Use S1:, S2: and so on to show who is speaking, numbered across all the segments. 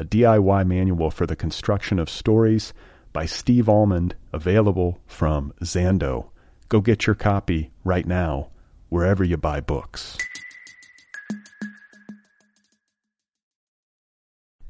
S1: a DIY manual for the construction of stories by Steve Almond, available from Zando. Go get your copy right now, wherever you buy books.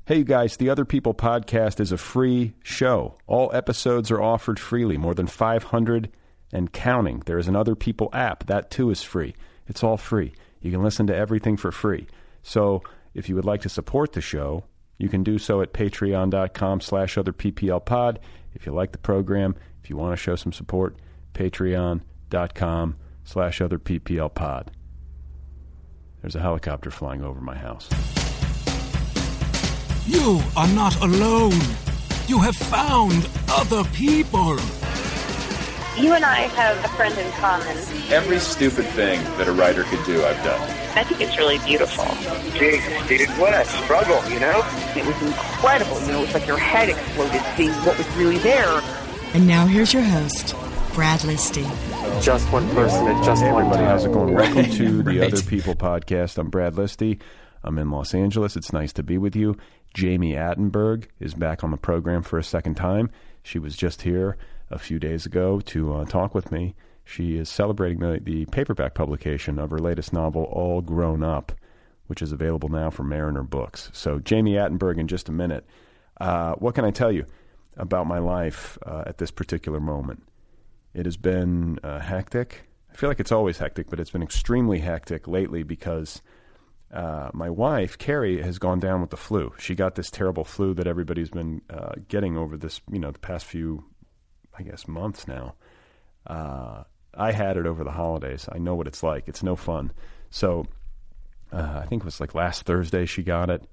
S1: Hey, you guys, the Other People podcast is a free show. All episodes are offered freely, more than 500 and counting. There is an Other People app, that too is free. It's all free. You can listen to everything for free. So if you would like to support the show, you can do so at patreon.com slash otherpplpod. If you like the program, if you want to show some support, patreon.com slash otherpplpod. There's a helicopter flying over my house.
S2: You are not alone. You have found other people.
S3: You and I have a friend in common.
S1: Every stupid thing that a writer could do, I've done.
S3: I think it's really beautiful.
S4: Jeez, dude, what a struggle, you know?
S3: It was incredible. You know, it's like your head exploded seeing what was really there.
S5: And now here's your host, Brad Listi.
S4: Just one person at just
S1: Hey
S4: one
S1: everybody,
S4: time.
S1: how's it going? Welcome to the
S2: Right.
S1: Other People podcast. I'm Brad Listi. I'm in Los Angeles. It's nice to be with you. Jami Attenberg is back on the program for a second time. She was just here a few days ago to uh, talk with me. She is celebrating the, the paperback publication of her latest novel, All Grown Up, which is available now from Mariner Books. So, Jami Attenberg, in just a minute. Uh, what can I tell you about my life uh, at this particular moment? It has been uh, hectic. I feel like it's always hectic, but it's been extremely hectic lately because uh, my wife, Carrie, has gone down with the flu. She got this terrible flu that everybody's been uh, getting over this, you know, the past few, I guess, months now. Uh, I had it over the holidays. I know what it's like. It's no fun. So uh, I think it was like last Thursday she got it.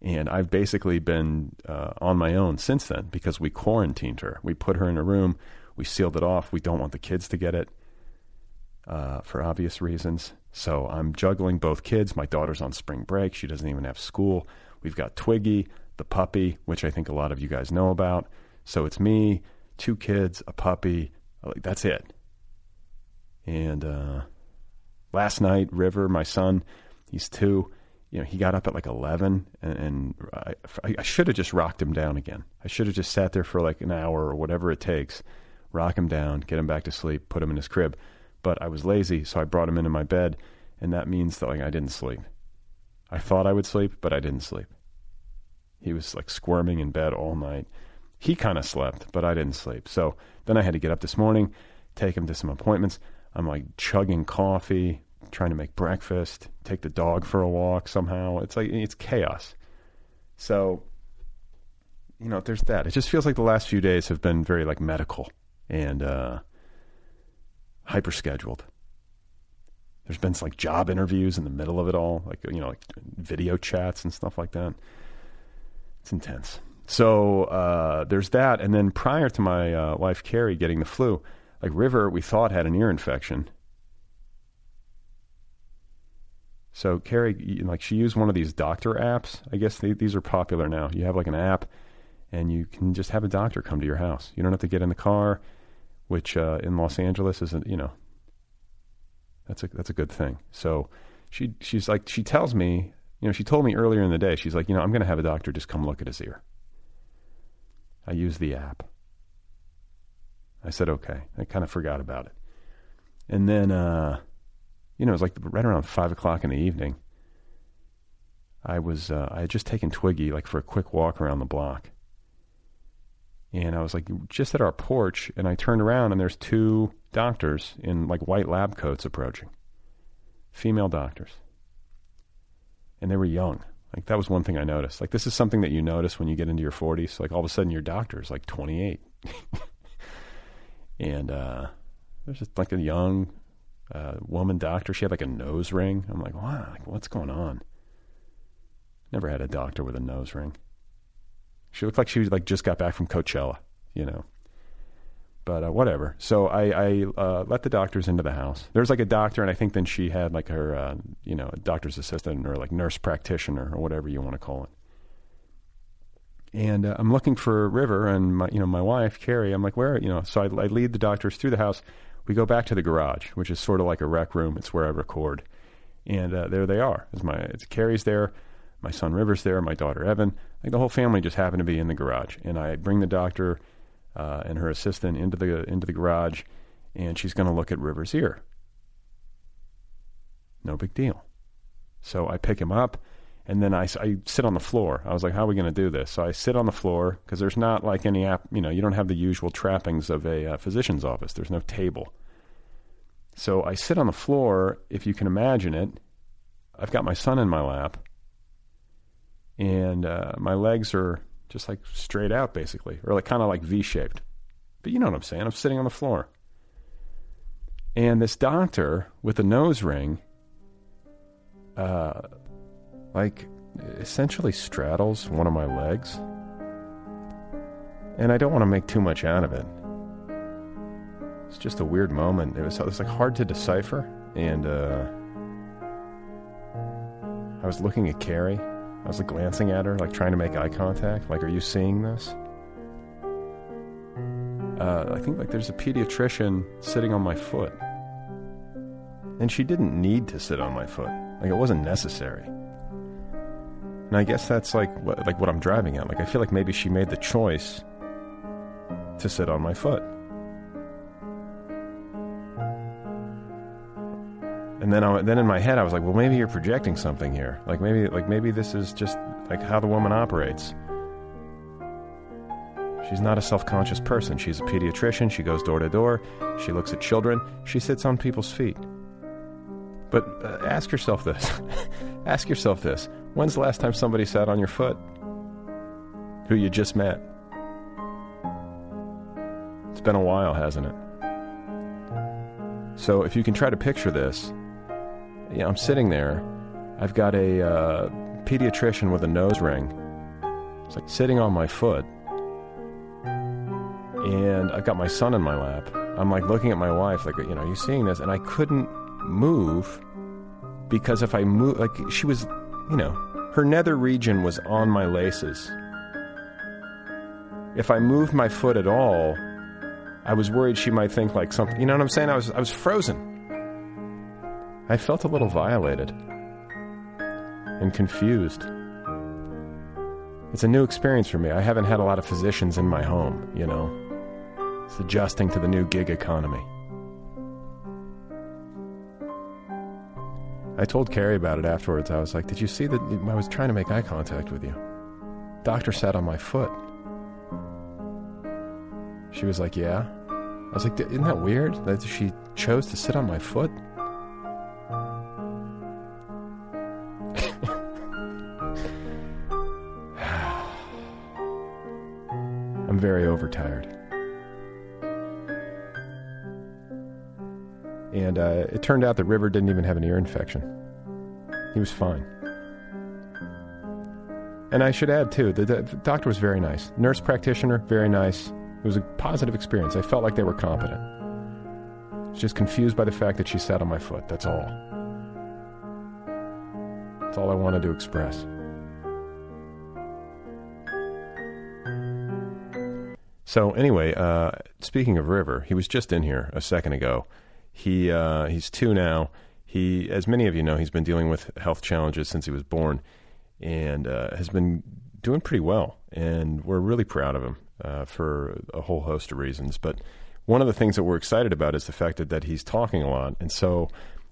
S1: And I've basically been uh, on my own since then because we quarantined her. We put her in a room. We sealed it off. We don't want the kids to get it uh, for obvious reasons. So I'm juggling both kids. My daughter's on spring break. She doesn't even have school. We've got Twiggy, the puppy, which I think a lot of you guys know about. So it's me, two kids, a puppy. Like that's it. And uh, last night, River, my son, he's two. You know, he got up at like eleven, and, and I, I should have just rocked him down again. I should have just sat there for like an hour or whatever it takes, rock him down, get him back to sleep, put him in his crib. But I was lazy, so I brought him into my bed, and that means that like I didn't sleep. I thought I would sleep, but I didn't sleep. He was like squirming in bed all night. He kind of slept, but I didn't sleep. So then I had to get up this morning, take him to some appointments. I'm like chugging coffee, trying to make breakfast, take the dog for a walk somehow. It's like it's chaos. So, you know, there's that. It just feels like the last few days have been very like medical and uh hyper scheduled. There's been like job interviews in the middle of it all, like you know, like video chats and stuff like that. It's intense. So uh, there's that, and then prior to my uh, wife Carrie getting the flu, like River, we thought had an ear infection. So Carrie, like she used one of these doctor apps. I guess they, these are popular now. You have like an app, and you can just have a doctor come to your house. You don't have to get in the car, which uh, in Los Angeles is, a, you know, that's a that's a good thing. So she she's like she tells me, you know, she told me earlier in the day. She's like, you know, I'm going to have a doctor just come look at his ear. I use the app. I said okay. I kind of forgot about it, and then uh, you know, it was like right around five o'clock in the evening. I was uh, I had just taken Twiggy like for a quick walk around the block, And I was like, just at our porch. And I turned around and there's two doctors in like white lab coats approaching, female doctors. And they were young. Like that was one thing I noticed. Like this is something that you notice when you get into your 40s. Like all of a sudden your doctor is like 28. and uh, there's just like a young uh, woman doctor. She had like a nose ring. I'm like, wow, like, what's going on? Never had a doctor with a nose ring. She looked like she was like just got back from Coachella, you know. But uh, whatever. So I, I uh, let the doctors into the house. There's like a doctor, and I think then she had like her, uh, you know, doctor's assistant or like nurse practitioner or whatever you want to call it. And uh, I'm looking for River and my, you know, my wife Carrie. I'm like, where, you know? So I, I lead the doctors through the house. We go back to the garage, which is sort of like a rec room. It's where I record, and uh, there they are. It's my, it's Carrie's there, my son River's there, my daughter Evan. Like the whole family just happened to be in the garage, and I bring the doctor uh, and her assistant into the into the garage, and she's going to look at River's ear. No big deal. So I pick him up, and then I, I sit on the floor. I was like, "How are we going to do this?" So I sit on the floor because there's not like any app. You know, you don't have the usual trappings of a uh, physician's office. There's no table. So I sit on the floor. If you can imagine it, I've got my son in my lap and uh, my legs are just like straight out, basically, or like kind of like V shaped. But you know what I'm saying? I'm sitting on the floor. And this doctor with a nose ring, uh, like essentially straddles one of my legs. And I don't want to make too much out of it. It's just a weird moment. It was, it was like hard to decipher. And uh, I was looking at Carrie I was like glancing at her, like trying to make eye contact. Like, are you seeing this? Uh, I think like there's a pediatrician sitting on my foot. And she didn't need to sit on my foot. Like it wasn't necessary. And I guess that's like what, like what I'm driving at. Like I feel like maybe she made the choice to sit on my foot. And then I, then in my head I was like, well, maybe you're projecting something here. Like maybe like maybe this is just like how the woman operates. She's not a self-conscious person. She's a pediatrician. She goes door to door. She looks at children. She sits on people's feet. But uh, ask yourself this. ask yourself this. When's the last time somebody sat on your foot? Who you just met? It's been a while, hasn't it? So if you can try to picture this, you know, I'm sitting there. I've got a uh, pediatrician with a nose ring. It's like sitting on my foot. And I've got my son in my lap. I'm like looking at my wife, like, you know, are you seeing this? And I couldn't move because if I move, like, she was, you know, her nether region was on my laces. If I moved my foot at all, I was worried she might think like something. You know what I'm saying? I was I was frozen. I felt a little violated and confused. It's a new experience for me. I haven't had a lot of physicians in my home, you know. It's adjusting to the new gig economy. I told Carrie about it afterwards. I was like, Did you see that I was trying to make eye contact with you? Doctor sat on my foot. She was like, Yeah. I was like, Isn't that weird that she chose to sit on my foot? Very overtired. And uh, it turned out that River didn't even have an ear infection. He was fine. And I should add, too, the, the doctor was very nice. Nurse practitioner, very nice. It was a positive experience. I felt like they were competent. I was just confused by the fact that she sat on my foot. That's all. That's all I wanted to express. So anyway, uh, speaking of River, he was just in here a second ago. He uh, he's two now. He, as many of you know, he's been dealing with health challenges since he was born, and uh, has been doing pretty well. And we're really proud of him uh, for a whole host of reasons. But one of the things that we're excited about is the fact that, that he's talking a lot. And so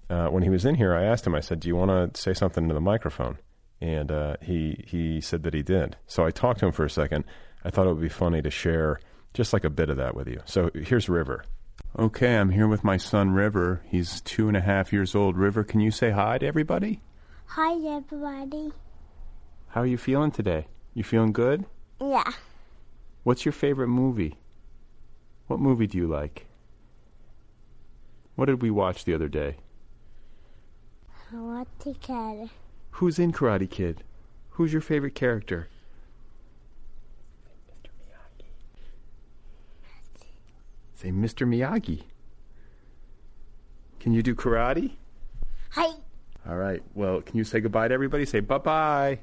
S1: uh, when he was in here, I asked him. I said, "Do you want to say something to the microphone?" And uh, he he said that he did. So I talked to him for a second. I thought it would be funny to share just like a bit of that with you. So here's River. Okay, I'm here with my son River. He's two and a half years old. River, can you say hi to everybody?
S6: Hi, everybody.
S1: How are you feeling today? You feeling good?
S6: Yeah.
S1: What's your favorite movie? What movie do you like? What did we watch the other day?
S6: I want to get
S1: Who's in Karate Kid? Who's your favorite character? Say Mr. Miyagi. Can you do karate?
S6: Hi.
S1: All right. Well, can you say goodbye to everybody? Say bye bye.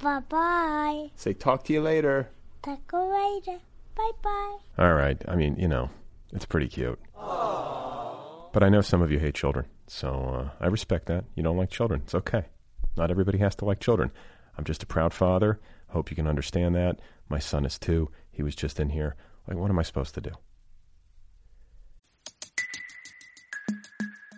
S6: Bye bye.
S1: Say talk to you later.
S6: Talk later. Bye bye.
S1: All right. I mean, you know, it's pretty cute. But I know some of you hate children, so uh, I respect that. You don't like children. It's okay. Not everybody has to like children. I'm just a proud father. Hope you can understand that. My son is too. He was just in here. Like, what am I supposed to do?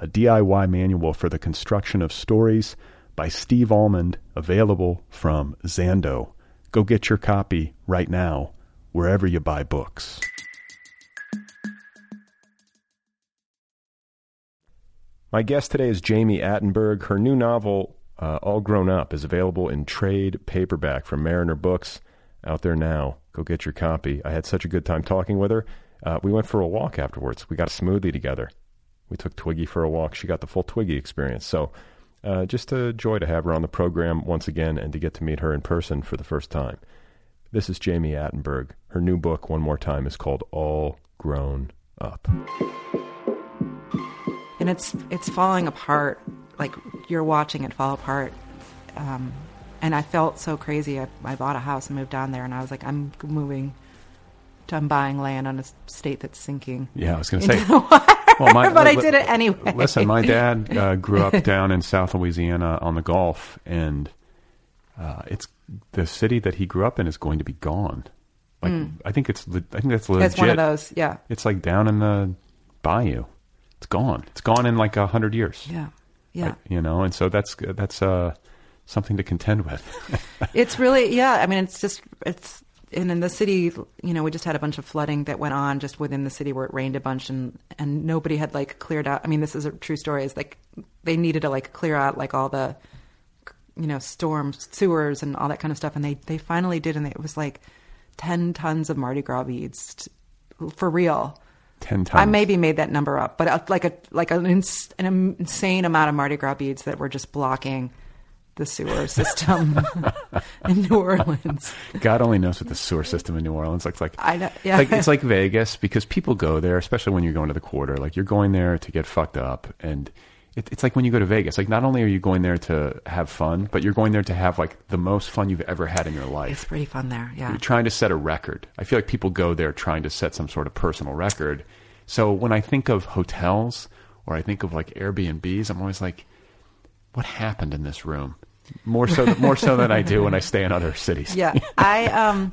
S1: a DIY manual for the construction of stories by Steve Almond, available from Zando. Go get your copy right now, wherever you buy books. My guest today is Jami Attenberg. Her new novel, uh, All Grown Up, is available in trade paperback from Mariner Books. Out there now. Go get your copy. I had such a good time talking with her. Uh, we went for a walk afterwards. We got a smoothie together. We took Twiggy for a walk. She got the full Twiggy experience. So, uh, just a joy to have her on the program once again and to get to meet her in person for the first time. This is Jami Attenberg. Her new book, one more time, is called All Grown Up.
S7: and it's it's falling apart. Like you're watching it fall apart. Um, and I felt so crazy. I, I bought a house and moved down there, and I was like, I'm moving. To, I'm buying land on a state that's sinking.
S1: Yeah, I was going to say.
S7: into the water.
S1: Well, my-
S7: but I did it anyway.
S1: Listen, my dad uh, grew up down in South Louisiana on the Gulf, and uh, it's the city that he grew up in is going to be gone. Like I think it's I think that's legit.
S7: It's one of those. Yeah,
S1: It's like down in the bayou. It's gone. It's gone in like a hundred years.
S7: yeah, yeah.
S1: You know, and so that's that's uh, something to contend with.
S7: It's really yeah. I mean, it's just it's and in the city, you know, we just had a bunch of flooding that went on just within the city where it rained a bunch and and nobody had like cleared out. I mean, this is a true story. Is like they needed to like clear out like all the you know storm sewers, and all that kind of stuff, and they they finally did, and it was like ten tons of Mardi Gras beads t- for real.
S1: Ten times.
S7: I maybe made that number up, but uh, like a like an, ins- an insane amount of Mardi Gras beads that were just blocking the sewer system in New Orleans.
S1: God only knows what the sewer system in New Orleans looks like.
S7: I know- yeah.
S1: Like it's like Vegas because people go there, especially when you're going to the quarter. Like you're going there to get fucked up, and it, it's like when you go to Vegas. Like not only are you going there to have fun, but you're going there to have like the most fun you've ever had in your life.
S7: It's pretty fun there. Yeah.
S1: You're trying to set a record. I feel like people go there trying to set some sort of personal record. So when I think of hotels or I think of like Airbnbs, I'm always like, what happened in this room? More so, more so than I do when I stay in other cities.
S7: yeah. I um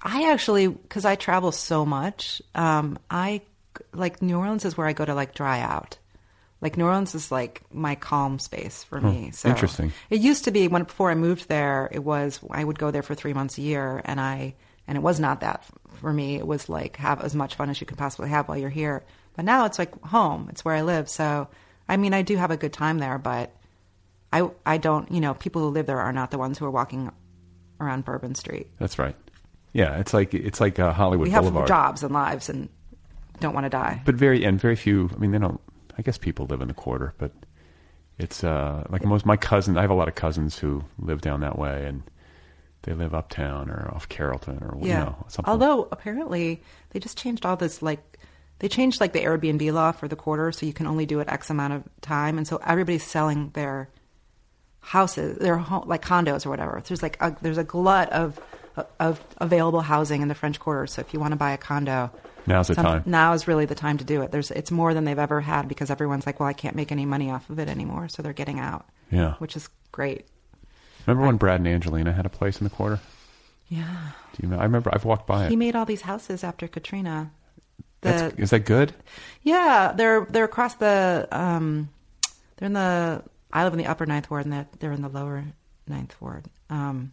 S7: i actually because i travel so much um i like new orleans is where i go to like dry out. Like new orleans is like my calm space for me so.
S1: Interesting.
S7: it used to be when before i moved there it was i would go there for three months a year and i and it was not that for me. It was like have as much fun as you could possibly have while you're here. But now it's like home. It's where i live. So i mean i do have a good time there but I I don't you know people who live there are not the ones who are walking around Bourbon Street.
S1: That's right. Yeah, it's like it's like uh, Hollywood
S7: We have
S1: Boulevard.
S7: jobs and lives and don't want to die.
S1: but very and very few. I mean, they don't. I guess people live in the quarter, but it's uh like most my cousins. I have a lot of cousins who live down that way, and they live uptown or off Carrollton or you
S7: Yeah.
S1: know something.
S7: Although apparently they just changed all this like they changed like the Airbnb law for the quarter, so you can only do it X amount of time, and so everybody's selling their houses, their ho- like condos or whatever. There's like a, there's a glut of of available housing in the French Quarter. So if you want to buy a condo,
S1: Now's the time.
S7: Now is really the time to do it. There's it's more than they've ever had because everyone's like, well, I can't make any money off of it anymore, so they're getting out.
S1: Yeah.
S7: which is great.
S1: Remember when Brad and Angelina had a place in the quarter?
S7: Yeah,
S1: Do you know? I remember I've walked by it.
S7: he made all these houses after Katrina. The,
S1: That's, is that good?
S7: Yeah, they're they're across the um, they're in the I live in the upper ninth ward and they're, they're in the lower ninth ward. Um,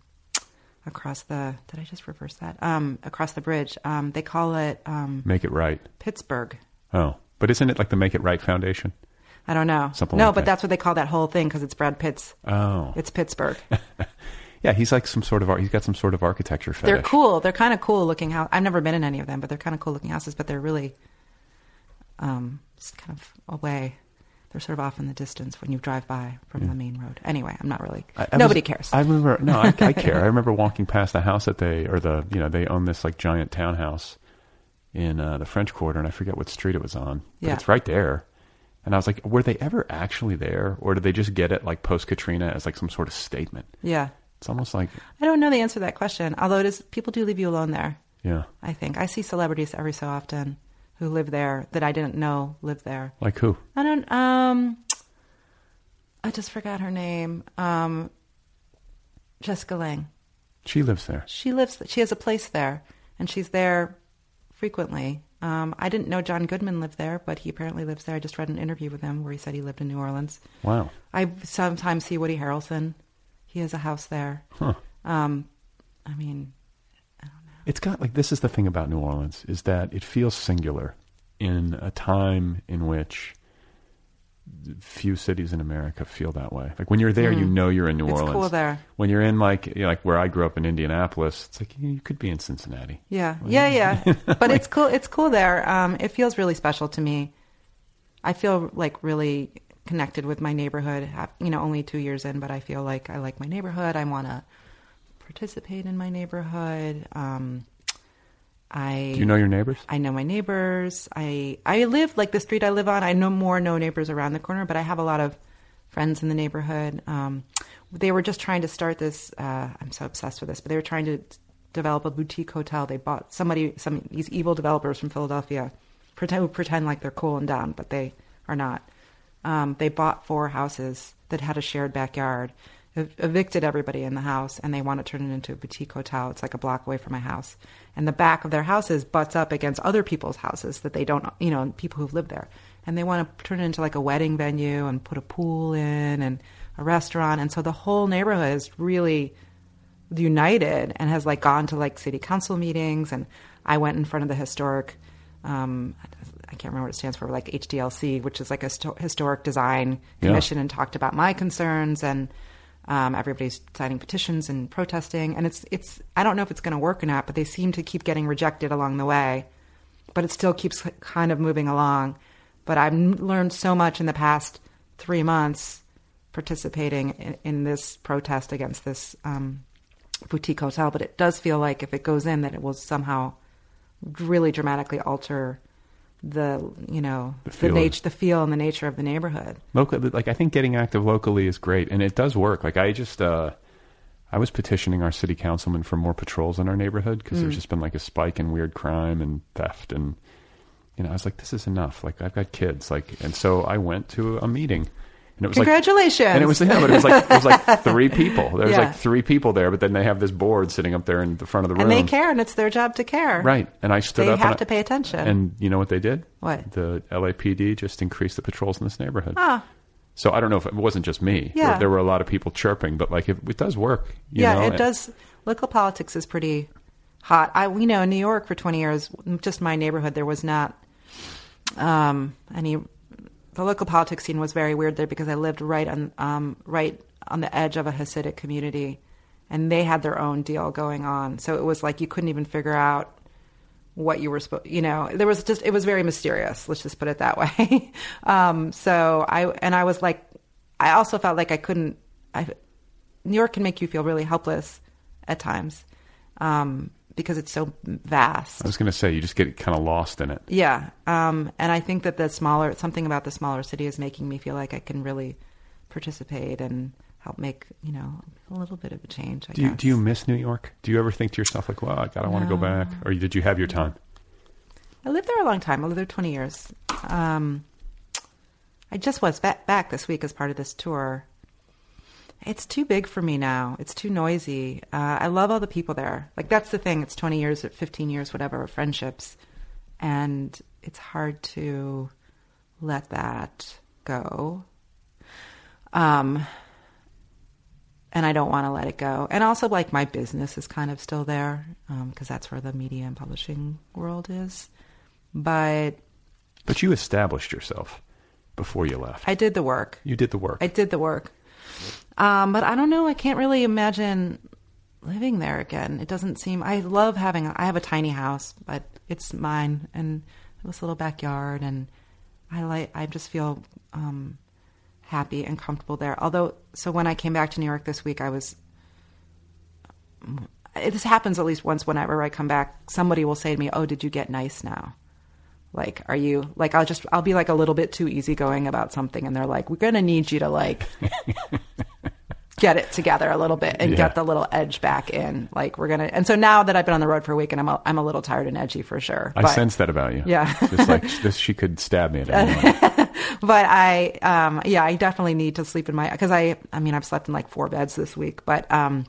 S7: across the did I just reverse that? Um, across the bridge. Um, they call it um,
S1: Make it right.
S7: Pittsburgh.
S1: Oh, but isn't it like the Make It Right Foundation?
S7: I don't know.
S1: Something
S7: no,
S1: like
S7: but
S1: that.
S7: that's what they call that whole thing because it's Brad Pitt's.
S1: Oh,
S7: It's Pittsburgh.
S1: yeah. He's like some sort of he's got some sort of architecture fetish.
S7: they're cool. They're kind of cool looking house. I've never been in any of them, but they're kind of cool looking houses. But they're really, um, just kind of away. They're sort of off in the distance when you drive by from the main road. Anyway, I'm not really.
S1: I- I
S7: nobody
S1: was-
S7: cares.
S1: I remember. No, I, I care. I remember walking past the house that they or the you know they own this like giant townhouse in uh, the French Quarter, and I forget what street it was on. But
S7: Yeah.
S1: it's right there. And I was like, were they ever actually there, or did they just get it like post Katrina as like some sort of statement?
S7: yeah.
S1: It's almost like,
S7: I don't know the answer to that question. Although it is, people do leave you alone there.
S1: yeah,
S7: I think I see celebrities every so often who live there that I didn't know lived there.
S1: like who?
S7: I don't. Um, I just forgot her name. Um, Jessica Lange.
S1: She lives there.
S7: She lives. She has a place there, and she's there frequently. Um, I didn't know John Goodman lived there, but he apparently lives there. I just read an interview with him where he said he lived in New Orleans.
S1: Wow.
S7: I sometimes see Woody Harrelson. He has a house there.
S1: Huh.
S7: Um, I mean,
S1: It's got like this is the thing about New Orleans is that it feels singular in a time in which few cities in America feel that way. Like when you're there, you know you're in New
S7: Hmm. It's
S1: Orleans.
S7: cool there.
S1: When you're in like you know, like where I grew up in Indianapolis, it's like you could be in Cincinnati.
S7: Yeah, yeah, yeah. But it's cool. It's cool there. Um, it feels really special to me. I feel like really connected with my neighborhood. You know, only two years in, but I feel like I like my neighborhood. I want to participate in my neighborhood. Um, I
S1: Do you know your neighbors?
S7: I know my neighbors. I I live like the street I live on. I know more no neighbors around the corner, but I have a lot of friends in the neighborhood. Um, they were just trying to start this. Uh, I'm so obsessed with this, but they were trying to develop a boutique hotel. They bought somebody, some these evil developers from Philadelphia, pretend who pretend like they're cool and down, but they are not. Um, they bought four houses that had a shared backyard, ev- evicted everybody in the house, and they want to turn it into a boutique hotel. It's like a block away from my house, and the back of their houses butts up against other people's houses that they don't, you know, people who've lived there, and they want to turn it into like a wedding venue and put a pool in and a restaurant, and so the whole neighborhood is really united and has like gone to like city council meetings. And I went in front of the historic um I can't remember what it stands for like HDLC which is like a sto- historic design
S1: Yeah.
S7: commission and talked about my concerns. And um, everybody's signing petitions and protesting and it's it's I don't know if it's going to work or not but they seem to keep getting rejected along the way but it still keeps kind of moving along. But I've learned so much in the past 3 months participating in, in this protest against this um, boutique hotel, but it does feel like if it goes in, that it will somehow really dramatically alter the you know
S1: The
S7: the, nature, the feel and the nature of the neighborhood.
S1: Local, like I think getting active locally is great, and it does work. Like I just, uh, I was petitioning our city councilman for more patrols in our neighborhood because
S7: Mm.
S1: there's just been like a spike in weird crime and theft, and you know, I was like, this is enough. Like I've got kids, like, and so I went to a meeting, and it was like,
S7: Congratulations!
S1: and it was yeah, but it was like it was like three people. There was
S7: Yeah.
S1: like three people there, but then they have this board sitting up there in the front of the room,
S7: and they care, and it's their job to care.
S1: Right, and I stood
S7: They
S1: up.
S7: have
S1: and I-
S7: to pay attention.
S1: And you know what they did?
S7: What?
S1: The LAPD just increased the patrols in this neighborhood.
S7: Ah.
S1: So I don't know if it wasn't just me.
S7: Yeah.
S1: There, there were a lot of people chirping, but like it, it does work. you
S7: yeah,
S1: know?
S7: it does. Local politics is pretty hot. I we know in New York for twenty years, just my neighborhood, there was not um, any. The local politics scene was very weird there because I lived right on um, right on the edge of a Hasidic community, and they had their own deal going on. So it was like you couldn't even figure out what you were supposed. You know, there was just it was very mysterious. Let's just put it that way. um, so I and I was like, I also felt like I couldn't. I New York can make you feel really helpless at times um, because it's so vast.
S1: I was going to say you just get kind of lost in it.
S7: Yeah, um, and I think that the smaller something about the smaller city is making me feel like I can really participate and help make you know a little bit of a change. I
S1: Do you
S7: guess.
S1: do you miss New York? Do you ever think to yourself like, "Well, I gotta want to go back," or did you have your time?
S7: I lived there a long time. I lived there twenty years. Um, I just was back, back this week as part of this tour. It's too big for me now. It's too noisy. Uh, I love all the people there. Like that's the thing. It's twenty years, fifteen years, whatever, of friendships, and it's hard to let that go. Um, and I don't want to let it go. And also, like my business is kind of still there because that's where the media and publishing world is. But
S1: But you established yourself before you left.
S7: I did the work.
S1: you did the work.
S7: I did the work. Um, but I don't know. I can't really imagine living there again. It doesn't seem. I love having. I have a tiny house, but it's mine and this little backyard, and I like. I just feel um, happy and comfortable there. Although, so when I came back to New York this week, I was. This happens at least once whenever I come back. Somebody will say to me, "Oh, did you get nice now?" Like, are you like? I'll just I'll be like a little bit too easygoing about something, and they're like, "We're gonna need you to like." Get it together a little bit and
S1: Yeah.
S7: get the little edge back in. Like we're gonna, and so now that I've been on the road for a week and I'm a, I'm a little tired and edgy for sure.
S1: I
S7: but,
S1: sense that about you.
S7: Yeah.
S1: Just like this, she could stab me at any moment.
S7: but I, um, yeah, I definitely need to sleep in my because I, I mean, I've slept in like four beds this week, but um,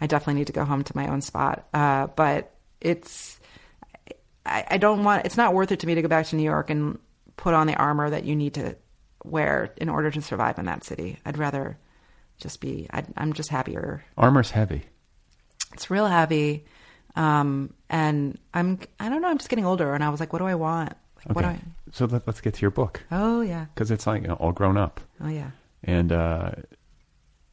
S7: I definitely need to go home to my own spot. Uh, but it's, I, I don't want. It's not worth it to me to go back to New York and put on the armor that you need to wear in order to survive in that city. I'd rather just be. I, I'm just happier
S1: Armor's heavy.
S7: it's real heavy um and i'm i don't know i'm just getting older and i was like what do i want like what do i
S1: So let, let's get to your book
S7: oh yeah
S1: because it's like you know, all grown up.
S7: oh yeah
S1: And uh,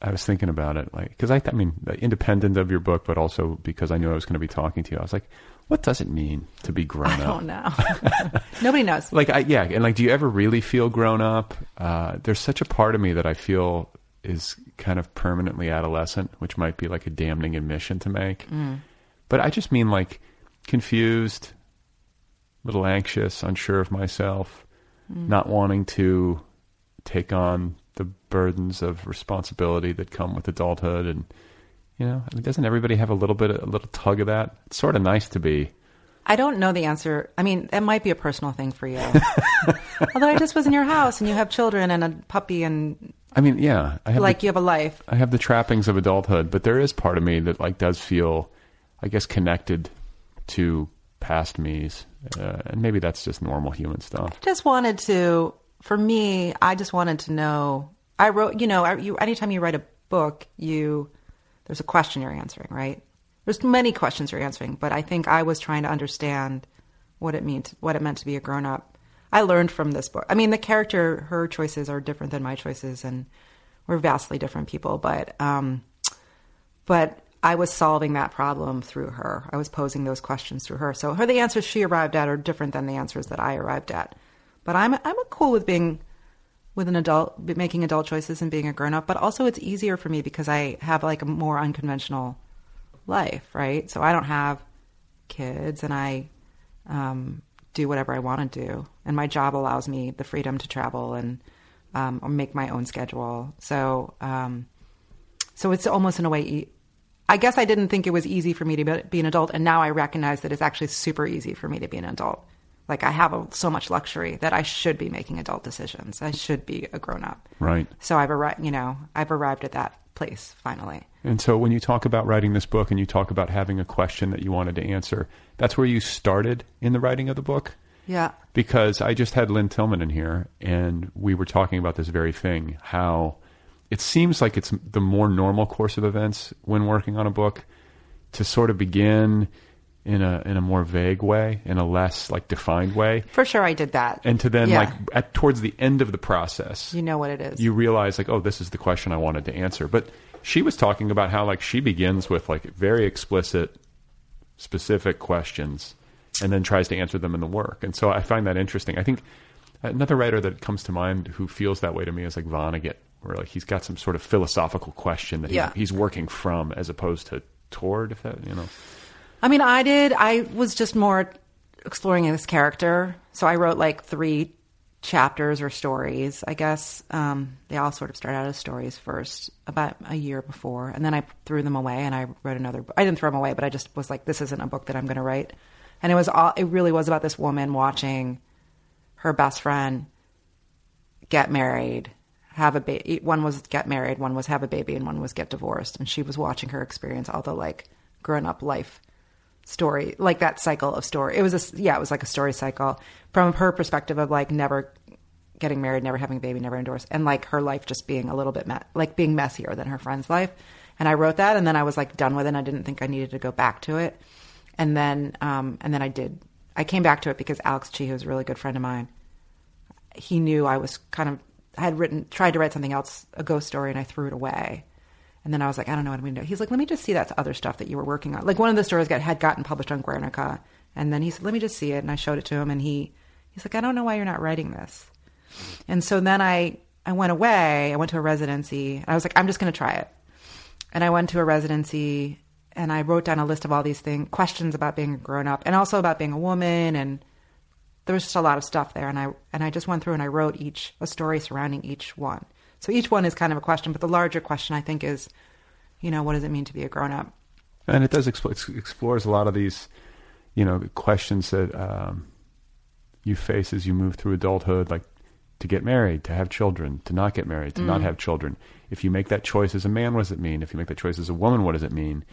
S1: I was thinking about it, like, because I, I mean, independent of your book, but also because I knew I was going to be talking to you, I was like, what does it mean to be grown
S7: i
S1: up?
S7: don't know nobody knows
S1: Like, I, yeah, and like, do you ever really feel grown up? Uh, there's such a part of me that I feel is kind of permanently adolescent, which might be like a damning admission to make. Mm. But I just mean like confused, a little anxious, unsure of myself, mm. not wanting to take on the burdens of responsibility that come with adulthood, and you know, I mean, doesn't everybody have a little bit, a little tug of that? It's sort of nice to be.
S7: i don't know the answer i mean that might be a personal thing for you although i just was in your house and you have children and a puppy and
S1: I mean, yeah, I have
S7: like
S1: the-
S7: you have a life.
S1: I have the trappings of adulthood, but there is part of me that like does feel, I guess, connected to past me's, uh, and maybe that's just normal human stuff.
S7: just wanted to for me i just wanted to know. I wrote you know I, you anytime you write a book you there's a question you're answering right? There's many questions you're answering but i think i was trying to understand what it meant what it meant to be a grown up i learned from this book i mean the character her choices are different than my choices and we're vastly different people but um but I was solving that problem through her. I was posing those questions through her. So her the answers she arrived at are different than the answers that I arrived at. But I'm I'm cool with being with an adult making adult choices and being a grown up, but also it's easier for me because I have like a more unconventional life, right? So I don't have kids and I um, do whatever I want to do, and my job allows me the freedom to travel and um, or make my own schedule. So um, so it's almost in a way. E- I guess I didn't think it was easy for me to be, be an adult, and now I recognize that it's actually super easy for me to be an adult. Like I have a, so much luxury that I should be making adult decisions. I should be a grown up.
S1: Right.
S7: So I've arrived. You know, I've arrived at that place finally.
S1: And so when you talk about writing this book and you talk about having a question that you wanted to answer, that's where you started in the writing of the book?
S7: Yeah.
S1: because I just had Lynne Tillman in here, and we were talking about this very thing. How it seems like it's the more normal course of events when working on a book to sort of begin in a in a more vague way, in a less like defined way,
S7: For sure, I did that.
S1: and to then
S7: Yeah.
S1: like at towards the end of the process,
S7: you know what it is.
S1: you realize like, oh, this is the question I wanted to answer. But she was talking about how like she begins with like very explicit, specific questions, and then tries to answer them in the work. And so I find that interesting. I think another writer that comes to mind who feels that way to me is like Vonnegut, where like he's got some sort of philosophical question that he's,
S7: Yeah.
S1: he's working from as opposed to toward. If that you know,
S7: I mean, I did. I was just more exploring this character. So I wrote like three chapters or stories, I guess. Um, they all sort of start out as stories first, about a year before, and then I threw them away and I wrote another. book. I didn't throw them away, but I just was like, this isn't a book that I'm going to write. And it was all. It really was about this woman watching her best friend get married, have a baby. One was get married, one was have a baby, and one was get divorced. And she was watching her experience all the like grown up life story, like that cycle of story. It was a yeah, it was like a story cycle from her perspective of like never getting married, never having a baby, never endorsed, and like her life just being a little bit me- like being messier than her friend's life. And I wrote that, and then I was like done with it. and I didn't think I needed to go back to it, and then um, and then I did. I came back to it because Alex Chee, who's a really good friend of mine, he knew I was kind of had written tried to write something else, a ghost story, and I threw it away. And then I was like, I don't know what I'm going to do. He's like, let me just see that other stuff that you were working on. Like one of the stories got had gotten published on Guernica, and then he said, let me just see it, and I showed it to him, and he he's like, I don't know why you're not writing this. And so then I I went away. I went to a residency. I was like, I'm just going to try it. And I went to a residency, and I wrote down a list of all these things, questions about being a grown up, and also about being a woman, and there was just a lot of stuff there and I and I just went through and I wrote each a story surrounding each one. So each one is kind of a question, but the larger question I think is, you know, what does it mean to be a grown up?
S1: and it does expl- it explores a lot of these, you know, questions that um, you face as you move through adulthood, like to get married, to have children, to not get married, to not have children. If you make that choice as a man, what does it mean? If you make that choice as a woman, what does it mean?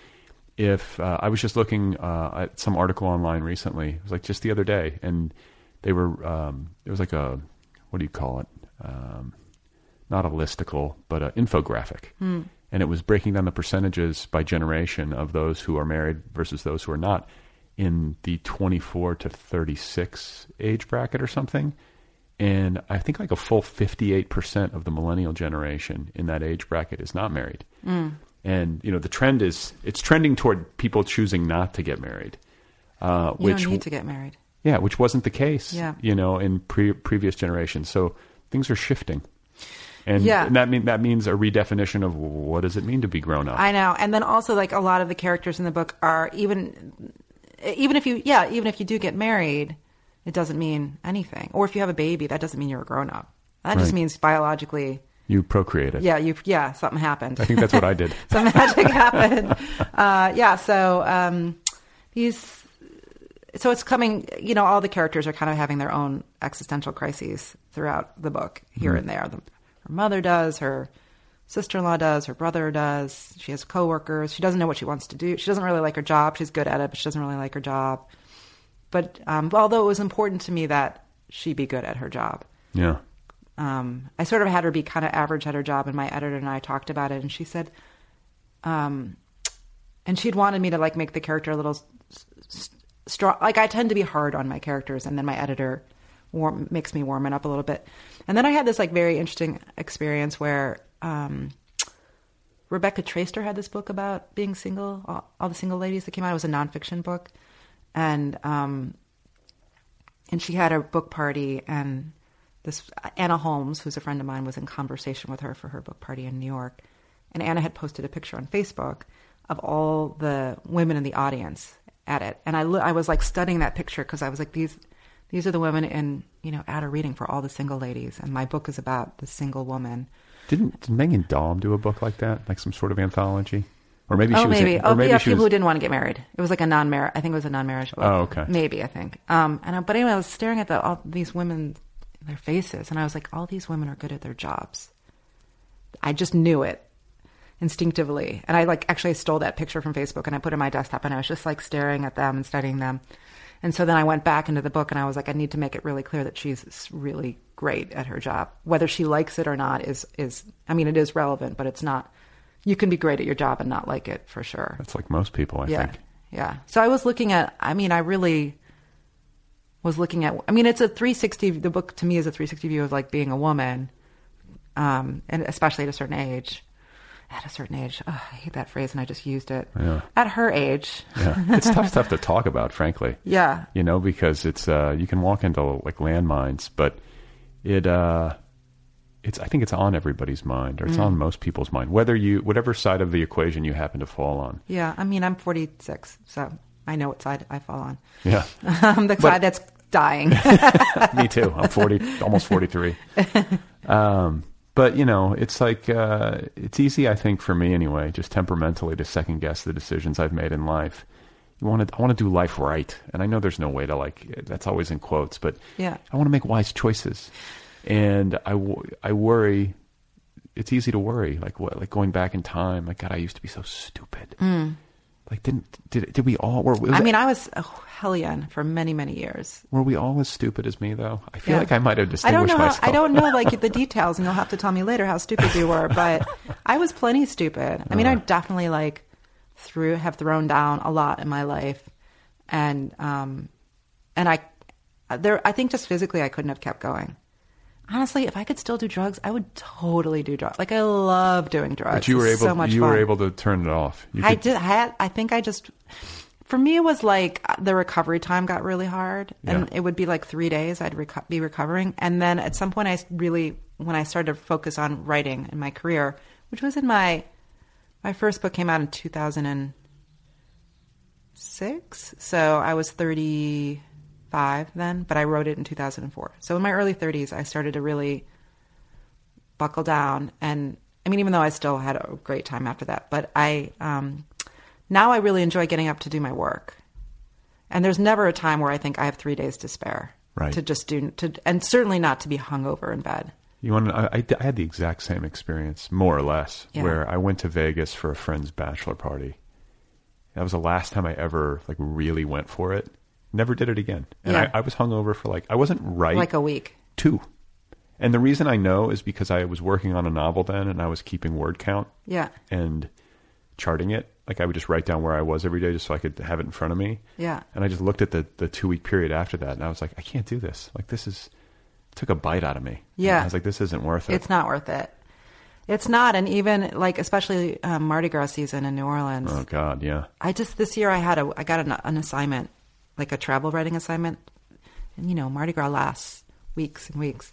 S1: If uh, I was just looking uh, at some article online recently, it was like just the other day, and they were um, it was like a what do you call it? Um, not a listicle, but an infographic. And it was breaking down the percentages by generation of those who are married versus those who are not in the 24 to 36 age bracket or something. And I think like a full 58% of the millennial generation in that age bracket is not married. And, you know, the trend is, it's trending toward people choosing not to get married. Uh,
S7: You
S1: which
S7: don't need to get married.
S1: yeah, which wasn't the case,
S7: Yeah.
S1: you know, in pre- previous generations. So things are shifting, and,
S7: Yeah.
S1: and that mean that means a redefinition of what does it mean to be grown up.
S7: I know. And then also like a lot of the characters in the book are even even if you yeah, even if you do get married, it doesn't mean anything. Or if you have a baby, that doesn't mean you're a grown up. That just means biologically
S1: you procreated.
S7: yeah, you yeah, something happened.
S1: I think that's what I did.
S7: some magic happened. Uh, yeah, so um, these, so it's coming. You know, all the characters are kind of having their own existential crises throughout the book, here and there. The, her mother does, her sister-in-law does, her brother does. She has coworkers. She doesn't know what she wants to do. She doesn't really like her job. She's good at it, but she doesn't really like her job. But um, although it was important to me that she be good at her job,
S1: Yeah,
S7: um, I sort of had her be kind of average at her job, and my editor and I talked about it, and she said, um, and she'd wanted me to like make the character a little strong. Like I tend to be hard on my characters, and then my editor warm, makes me warm it up a little bit. And then I had this like very interesting experience where um, Rebecca Traister had this book about being single, all, all the single ladies that came out. It was a nonfiction book, and um, and she had a book party and this Anna Holmes, who's a friend of mine, was in conversation with her for her book party in New York. And Anna had posted a picture on Facebook of all the women in the audience at it. And I, lo- I was like studying that picture because I was like, these, these are the women in, you know, at a reading for all the single ladies. And my book is about the single woman.
S1: didn't did Meghan Daum do a book like that, like some sort of anthology, or maybe
S7: oh,
S1: she was,
S7: maybe.
S1: in-
S7: oh,
S1: maybe
S7: yeah, people
S1: was,
S7: who didn't want to get married. It was like a non-marriage. I think it was a non-marriage book.
S1: Oh, okay.
S7: Maybe I think. Um, and I, but anyway, I was staring at the, all these women, their faces, and I was like, all these women are good at their jobs. I just knew it instinctively, and I like actually stole that picture from Facebook and I put it in my desktop, and I was just like staring at them and studying them. And so then I went back into the book and I was like, I need to make it really clear that she's really great at her job. Whether she likes it or not is is I mean it is relevant, but it's not. You can be great at your job and not like it for sure.
S1: That's like most people, I
S7: yeah,
S1: think.
S7: yeah. So I was looking at. I mean, I really was looking at. I mean, it's a 360. The book to me is a 360 view of like being a woman, um, and especially at a certain age. At a certain age. Ugh, I hate that phrase, and I just used it.
S1: Yeah.
S7: At her age.
S1: Yeah, it's tough stuff to talk about, frankly.
S7: Yeah.
S1: you know, because it's uh, you can walk into like landmines, but it uh, it's I think it's on everybody's mind, or it's
S7: Mm.
S1: on most people's mind, whether you whatever side of the equation you happen to fall on.
S7: Yeah. I mean, I'm 46, so I know what side I fall on.
S1: Yeah,
S7: I'm the side that's dying.
S1: me too. I'm forty, almost forty three. Um, but you know, it's like uh, it's easy, I think, for me anyway, just temperamentally to second guess the decisions I've made in life. You want to, I want to do life right, and I know there's no way to like. That's always in quotes, but
S7: Yeah.
S1: I want to make wise choices, and I, I worry. It's easy to worry, like what, like going back in time. Like God, I used to be so stupid. Like didn't did did we all? Were.
S7: I mean, I was a hellion for many, many years.
S1: were we all as stupid as me though? I feel
S7: Yeah.
S1: like I might have distinguished I
S7: don't know. How. I don't know like the details, and you'll have to tell me later how stupid you were. But I was plenty stupid. I mean. I definitely like threw have thrown down a lot in my life, and um, and I there. I think just physically, I couldn't have kept going. Honestly, if I could still do drugs, I would totally do drugs. Like I love doing drugs.
S1: But you were
S7: It's
S1: able.
S7: so much
S1: you
S7: fun.
S1: were able to turn it off. You
S7: I
S1: could-
S7: did. I had. I think I just. For me, it was like uh, the recovery time got really hard, and
S1: Yeah.
S7: it would be like three days I'd reco- be recovering, and then at some point I really, when I started to focus on writing in my career, which was in my, my first book came out in two thousand and six, so I was thirty five then, but I wrote it in two thousand and four. So in my early thirties, I started to really buckle down and i mean even though i still had a great time after that but i um now i really enjoy getting up to do my work and there's never a time where i think i have three days to spare
S1: Right.
S7: to just do to and certainly not to be hungover in bed
S1: You want? I, I, I had the exact same experience, more or less,
S7: Yeah.
S1: where I went to Vegas for a friend's bachelor party. That was the last time I ever like really went for it. Never did it again. And
S7: Yeah.
S1: I, I was hungover for like I wasn't right
S7: like a week
S1: two. And the reason I know is because I was working on a novel then, and I was keeping word count
S7: yeah
S1: and charting it. Like I would just write down where I was every day, just so I could have it in front of me.
S7: Yeah.
S1: And I just looked at the the two week period after that, and I was like, I can't do this. Like this is took a bite out of me.
S7: Yeah.
S1: I was like, this isn't worth it.
S7: it's not worth it it's not and even like especially um, mardi gras season in new orleans
S1: Oh God, yeah.
S7: I just this year I had a I got an, an assignment, like a travel writing assignment, and you know Mardi Gras lasts weeks and weeks,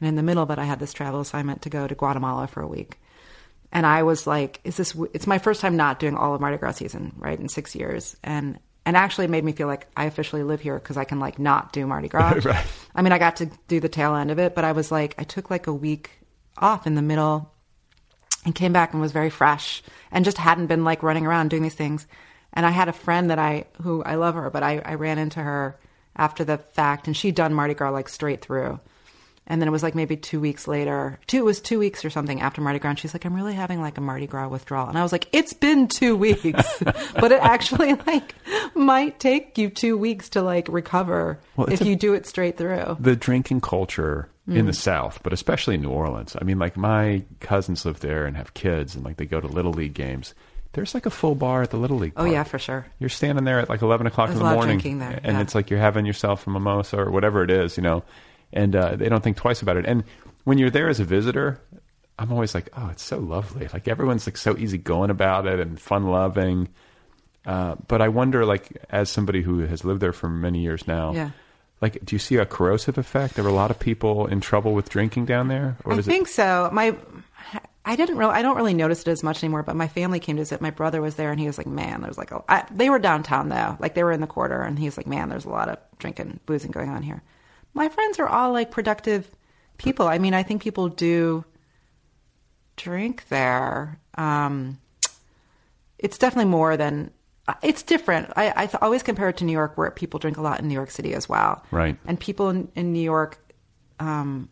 S7: and in the middle of it I had this travel assignment to go to Guatemala for a week, and I was like, "Is this? w- It's my first time not doing all of Mardi Gras season, right, in six years, and and actually made me feel like I officially live here because I can like not do Mardi Gras.
S1: Right.
S7: I mean, I got to do the tail end of it, but I was like, I took like a week off in the middle and came back and was very fresh and just hadn't been like running around doing these things. And I had a friend that I, who I love her, but I, I ran into her after the fact and she'd done Mardi Gras like straight through. And then it was like maybe two weeks later, two, it was two weeks or something after Mardi Gras. And she's like, I'm really having like a Mardi Gras withdrawal. And I was like, it's been two weeks, but it actually like might take you two weeks to like recover
S1: Well,
S7: if
S1: a-
S7: you do it straight through.
S1: the drinking culture in
S7: Mm.
S1: the South, but especially in New Orleans. I mean, like my cousins live there and have kids, and like they go to little league games. There's like a full bar at the little league.
S7: Oh
S1: park.
S7: yeah, for sure.
S1: You're standing there at like 11 o'clock
S7: There's
S1: in the morning,
S7: there,
S1: and
S7: yeah.
S1: it's like you're having yourself a mimosa or whatever it is, you know, and uh, they don't think twice about it. And when you're there as a visitor, I'm always like, oh, it's so lovely. Like everyone's like so easy going about it and fun loving. Uh, but I wonder, like, as somebody who has lived there for many years now,
S7: Yeah.
S1: like, do you see a corrosive effect? There were a lot of people in trouble with drinking down there, or
S7: I think so. My, I didn't really, I don't really notice it as much anymore. But my family came to visit. My brother was there, and he was like, "Man, there's like a." They were downtown though, like they were in the quarter, and he was like, "Man, there's a lot of drinking, boozing going on here." My friends are all like productive people. I mean, I think people do drink there. Um, it's definitely more than. It's different. I, I th- always compare it to New York, where people drink a lot in New York City as well.
S1: Right.
S7: And people in, in New York, um,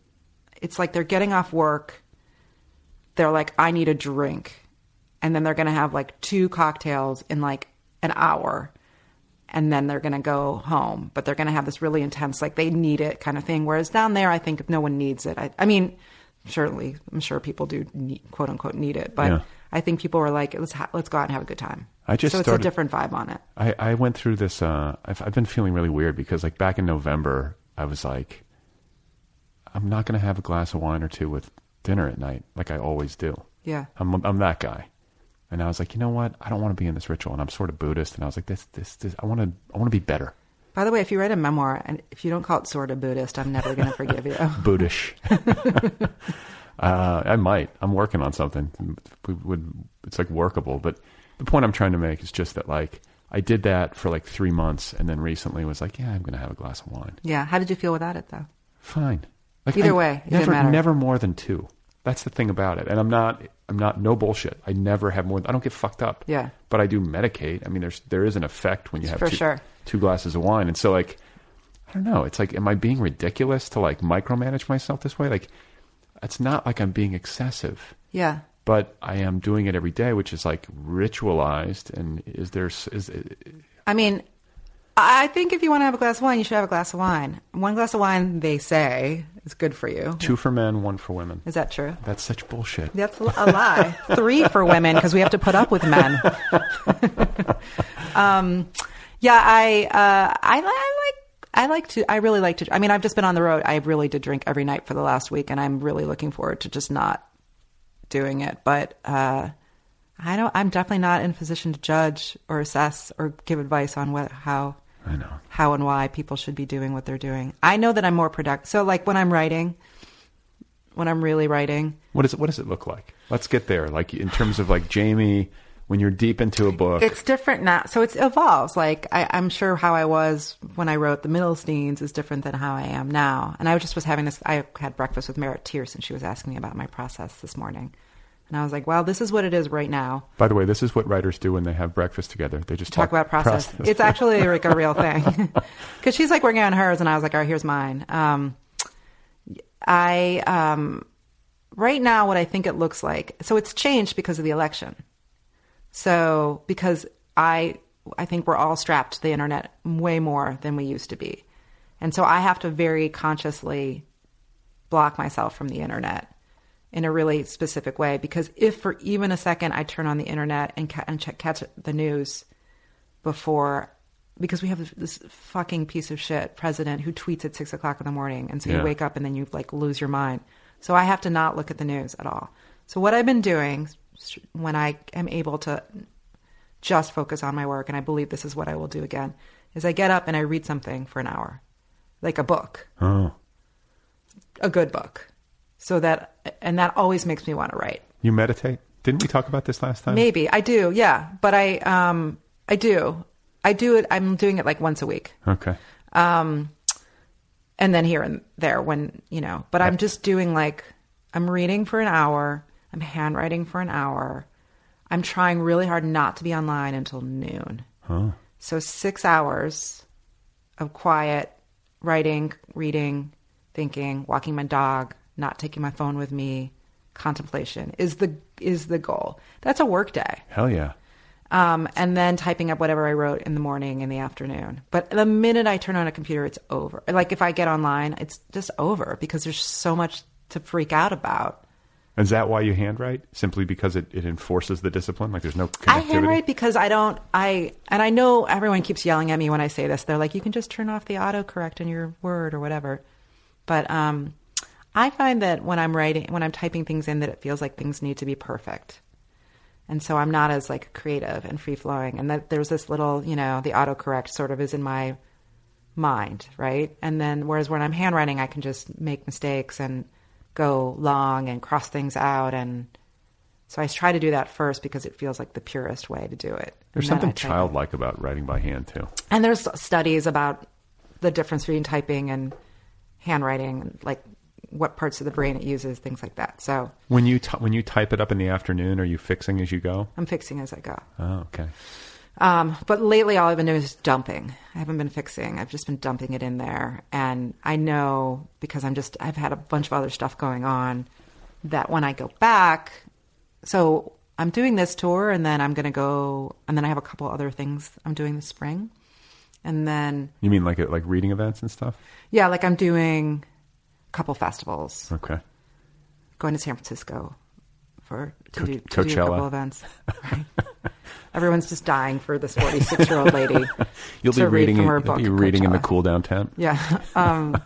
S7: it's like they're getting off work. They're like, I need a drink. And then they're going to have like two cocktails in like an hour. And then they're going to go home. But they're going to have this really intense, like they need it kind of thing. Whereas down there, I think no one needs it. I, I mean, certainly, I'm sure people do need, quote unquote need it. But
S1: Yeah.
S7: I think people were like, let's, ha- let's go out and have a good time.
S1: I just
S7: so it's a different vibe on it.
S1: I, I went through this. Uh, I've, I've been feeling really weird because, like, back in November, I was like, I'm not going to have a glass of wine or two with dinner at night, like I always do.
S7: Yeah.
S1: I'm I'm that guy. And I was like, you know what? I don't want to be in this ritual, and I'm sort of Buddhist, and I was like, this this this. I want to I want to be better.
S7: By the way, if you write a memoir and if you don't call it sort of Buddhist, I'm never going to forgive you.
S1: Buddhish. uh, I might. I'm working on something. We would. It's like workable, but the point I'm trying to make is just that like I did that for like three months, and then recently was like, yeah, I'm going to have a glass of wine.
S7: Yeah. How did you feel without it though?
S1: Fine. Like
S7: Either
S1: I-
S7: way, it didn't
S1: never
S7: matter.
S1: never more than two. That's the thing about it. And I'm not I'm not no bullshit. I never have more. I don't get fucked up.
S7: Yeah.
S1: But I do medicate. I mean, there's there is an effect when you have
S7: For
S1: two,
S7: sure.
S1: two glasses of wine, and so like I don't know. It's like, am I being ridiculous to like micromanage myself this way? Like, it's not like I'm being excessive,
S7: Yeah.
S1: but I am doing it every day, which is like ritualized. And is there is is
S7: I mean, I think if you want to have a glass of wine, you should have a glass of wine. One glass of wine, they say, is good for you.
S1: two for men, one for women?
S7: Is that true?
S1: That's such bullshit.
S7: That's a lie. Three for women because we have to put up with men. um, yeah, I, uh, I, I like. I like to. I really like to. I mean, I've just been on the road. I really did drink every night for the last week, and I'm really looking forward to just not doing it. But uh, I don't. I'm definitely not in a position to judge or assess or give advice on what how
S1: I know.
S7: how and why people should be doing what they're doing. I know that I'm more productive. So, like when I'm writing, when I'm really writing,
S1: What does it What does it look like? Let's get there. Like in terms of like Jami, when you're deep into a book.
S7: It's different now. So it evolves. Like I, I'm sure how I was when I wrote the Middlesteins is different than how I am now. And I just was having this. I had breakfast with Merritt Tierce, and she was asking me about my process this morning. And I was like, "Well, this is what it is right now.
S1: By the way, this is what writers do when they have breakfast together. They just
S7: Talk about process. It's actually like a real thing." Because she's like working on hers, and I was like, "All right, here's mine." Um, I um, right now what I think it looks like. So it's changed because of the election. So because I I think we're all strapped to the internet way more than we used to be. And so I have to very consciously block myself from the internet in a really specific way because if for even a second I turn on the internet and, ca- and check, catch the news before because we have this fucking piece of shit president who tweets at six o'clock in the morning and so
S1: Yeah.
S7: you wake up and then you like lose your mind. So i have to not look at the news at all. So what i've been doing when i am able to just focus on my work and i believe this is what i will do again is i get up and i read something for an hour. Like a book.
S1: Oh,
S7: a good book so that and that always makes me want to write
S1: you meditate? Didn't we talk about this last time?
S7: maybe i do yeah but i um i do i do it i'm doing it like once a week
S1: Okay.
S7: um, and then here and there when you know. But I'm just doing like I'm reading for an hour, I'm handwriting for an hour. I'm trying really hard not to be online until noon.
S1: Huh.
S7: So six hours of quiet writing, reading, thinking, walking my dog, not taking my phone with me, contemplation is the is the goal. That's a work day
S1: Hell yeah.
S7: um, and then typing up whatever I wrote in the morning in the afternoon. But the minute I turn on a computer, it's over. Like if I get online, it's just over because there's so much to freak out about.
S1: Is that why you handwrite? Simply because it, it enforces the discipline? Like there's no
S7: I handwrite because I don't. I and I know everyone keeps yelling at me when I say this. They're like, "You can just turn off the autocorrect in your Word or whatever." But um, I find that when I'm writing, when I'm typing things in, that it feels like things need to be perfect, and so I'm not as like creative and free flowing. And that there's this little, you know, the autocorrect sort of is in my mind, right? And then whereas when I'm handwriting, I can just make mistakes and go long and cross things out and so I try to do that first because it feels like the purest way to do it.
S1: There's something
S7: type it.
S1: childlike about writing by hand, too.
S7: And there's studies about the difference between typing and handwriting, and like what parts of the brain it uses, things like that. So
S1: When you, t- when you type it up in the afternoon, are you fixing as you go?
S7: I'm fixing as I go.
S1: Oh, okay.
S7: Um, but lately, all I've been doing is dumping. I haven't been fixing. I've just been dumping it in there. And I know because I'm just, I've had a bunch of other stuff going on that when I go back, so I'm doing this tour and then I'm going to go, and then I have a couple other things I'm doing this spring. And then,
S1: You mean like like reading events and stuff?
S7: yeah, like I'm doing couple festivals,
S1: Okay.
S7: going to San Francisco for to,
S1: Co-
S7: do, to do a couple events. Right. Everyone's just dying for this 46 year old lady.
S1: You'll be
S7: read
S1: reading,
S7: from
S1: in,
S7: her
S1: you'll
S7: book,
S1: be reading in the cool down tent.
S7: Yeah. Um,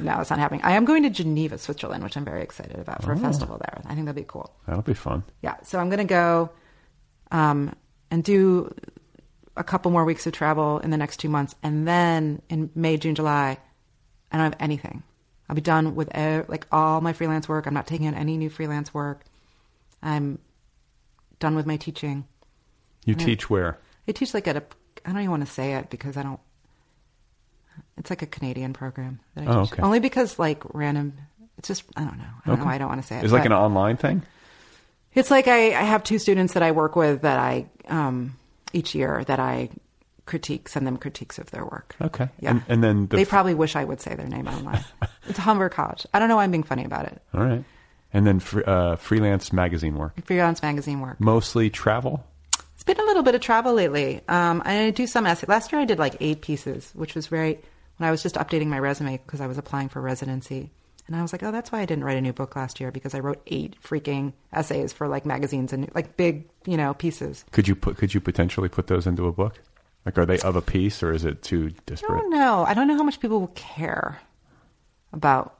S7: No, it's not happening. I am going to Geneva, Switzerland, which I'm very excited about for a festival there. I think that'll be cool.
S1: That'll be fun.
S7: Yeah, so I'm going to go um, and do a couple more weeks of travel in the next two months, and then in May, June, July, I don't have anything. I'll be done with like all my freelance work. I'm not taking on any new freelance work. I'm done with my teaching.
S1: You teach where?
S7: I teach like at a. I don't even want to say it because I don't. It's like a Canadian program. That I
S1: Oh,
S7: teach.
S1: okay.
S7: Only because like random. It's just I don't know. I don't know. why I don't want to say it.
S1: It's like an online thing.
S7: It's like I, I have two students that I work with that I um, each year that I critique, send them critiques of their work.
S1: Okay.
S7: Yeah.
S1: And, and then the
S7: they probably wish I would say their name online. it's Humber College. I don't know why I'm being funny about it.
S1: all right. And then fr- uh, freelance magazine work.
S7: Freelance magazine work.
S1: Mostly travel.
S7: It's been a little bit of travel lately. Um, I do some essay. Last year I did like eight pieces, which was very, when I was just updating my resume because I was applying for residency. And I was like, oh, that's why I didn't write a new book last year because I wrote eight freaking essays for like magazines and like big, you know, pieces.
S1: Could you put? Could you potentially put those into a book? Like, are they of a piece, or is it too disparate?
S7: I don't know. I don't know how much people will care about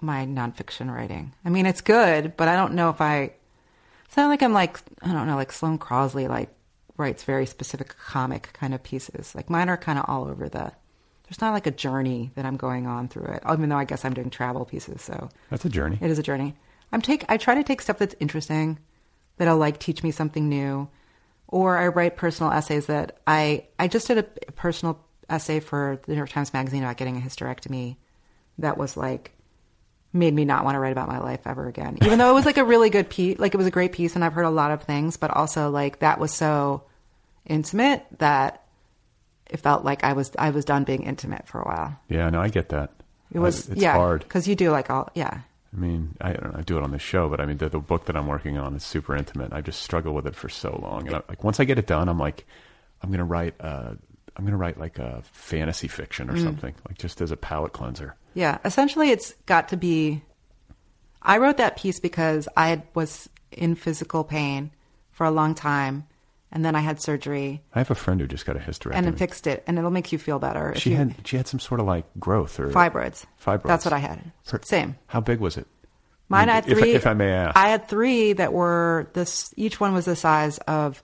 S7: my nonfiction writing. I mean, it's good, but I don't know if I. It's not like I'm like I don't know, like Sloane Crosley, like writes very specific comic kind of pieces. Like mine are kind of all over the. There's not like a journey that I'm going on through it. Even though I guess I'm doing travel pieces, so
S1: That's a journey.
S7: it is a journey. I'm take. I try to take stuff that's interesting, that'll like teach me something new, or I write personal essays that I. I just did a, personal essay for the New York Times Magazine about getting a hysterectomy, that was like made me not want to write about my life ever again. Even though it was like a really good piece, like it was a great piece, and I've heard a lot of things, but also like that was so intimate that it felt like I was I was done being intimate for a while.
S1: Yeah, no, I get that.
S7: It was
S1: I- it's
S7: yeah,
S1: hard.
S7: because you do like all yeah.
S1: I mean, I don't know. I do it on the show, but I mean, the, the book that I'm working on is super intimate. I just struggle with it for so long, and I, like once I get it done, I'm like, I'm gonna write. Uh, I'm gonna write like a fantasy fiction
S7: Mm.
S1: or something, like just as a palate cleanser.
S7: Yeah, essentially, it's got to be. I wrote that piece because I was in physical pain for a long time, and then I had surgery,
S1: I have a friend who just got a hysterectomy.
S7: and it fixed it, and it'll make you feel better.
S1: she
S7: you-
S1: had she had some sort of like growth or
S7: fibroids.
S1: Fibroids.
S7: That's what I had.
S1: Her-
S7: Same.
S1: How big was it?
S7: Mine
S1: I mean,
S7: had three.
S1: If, if I may ask,
S7: I had three that were this. Each one was the size of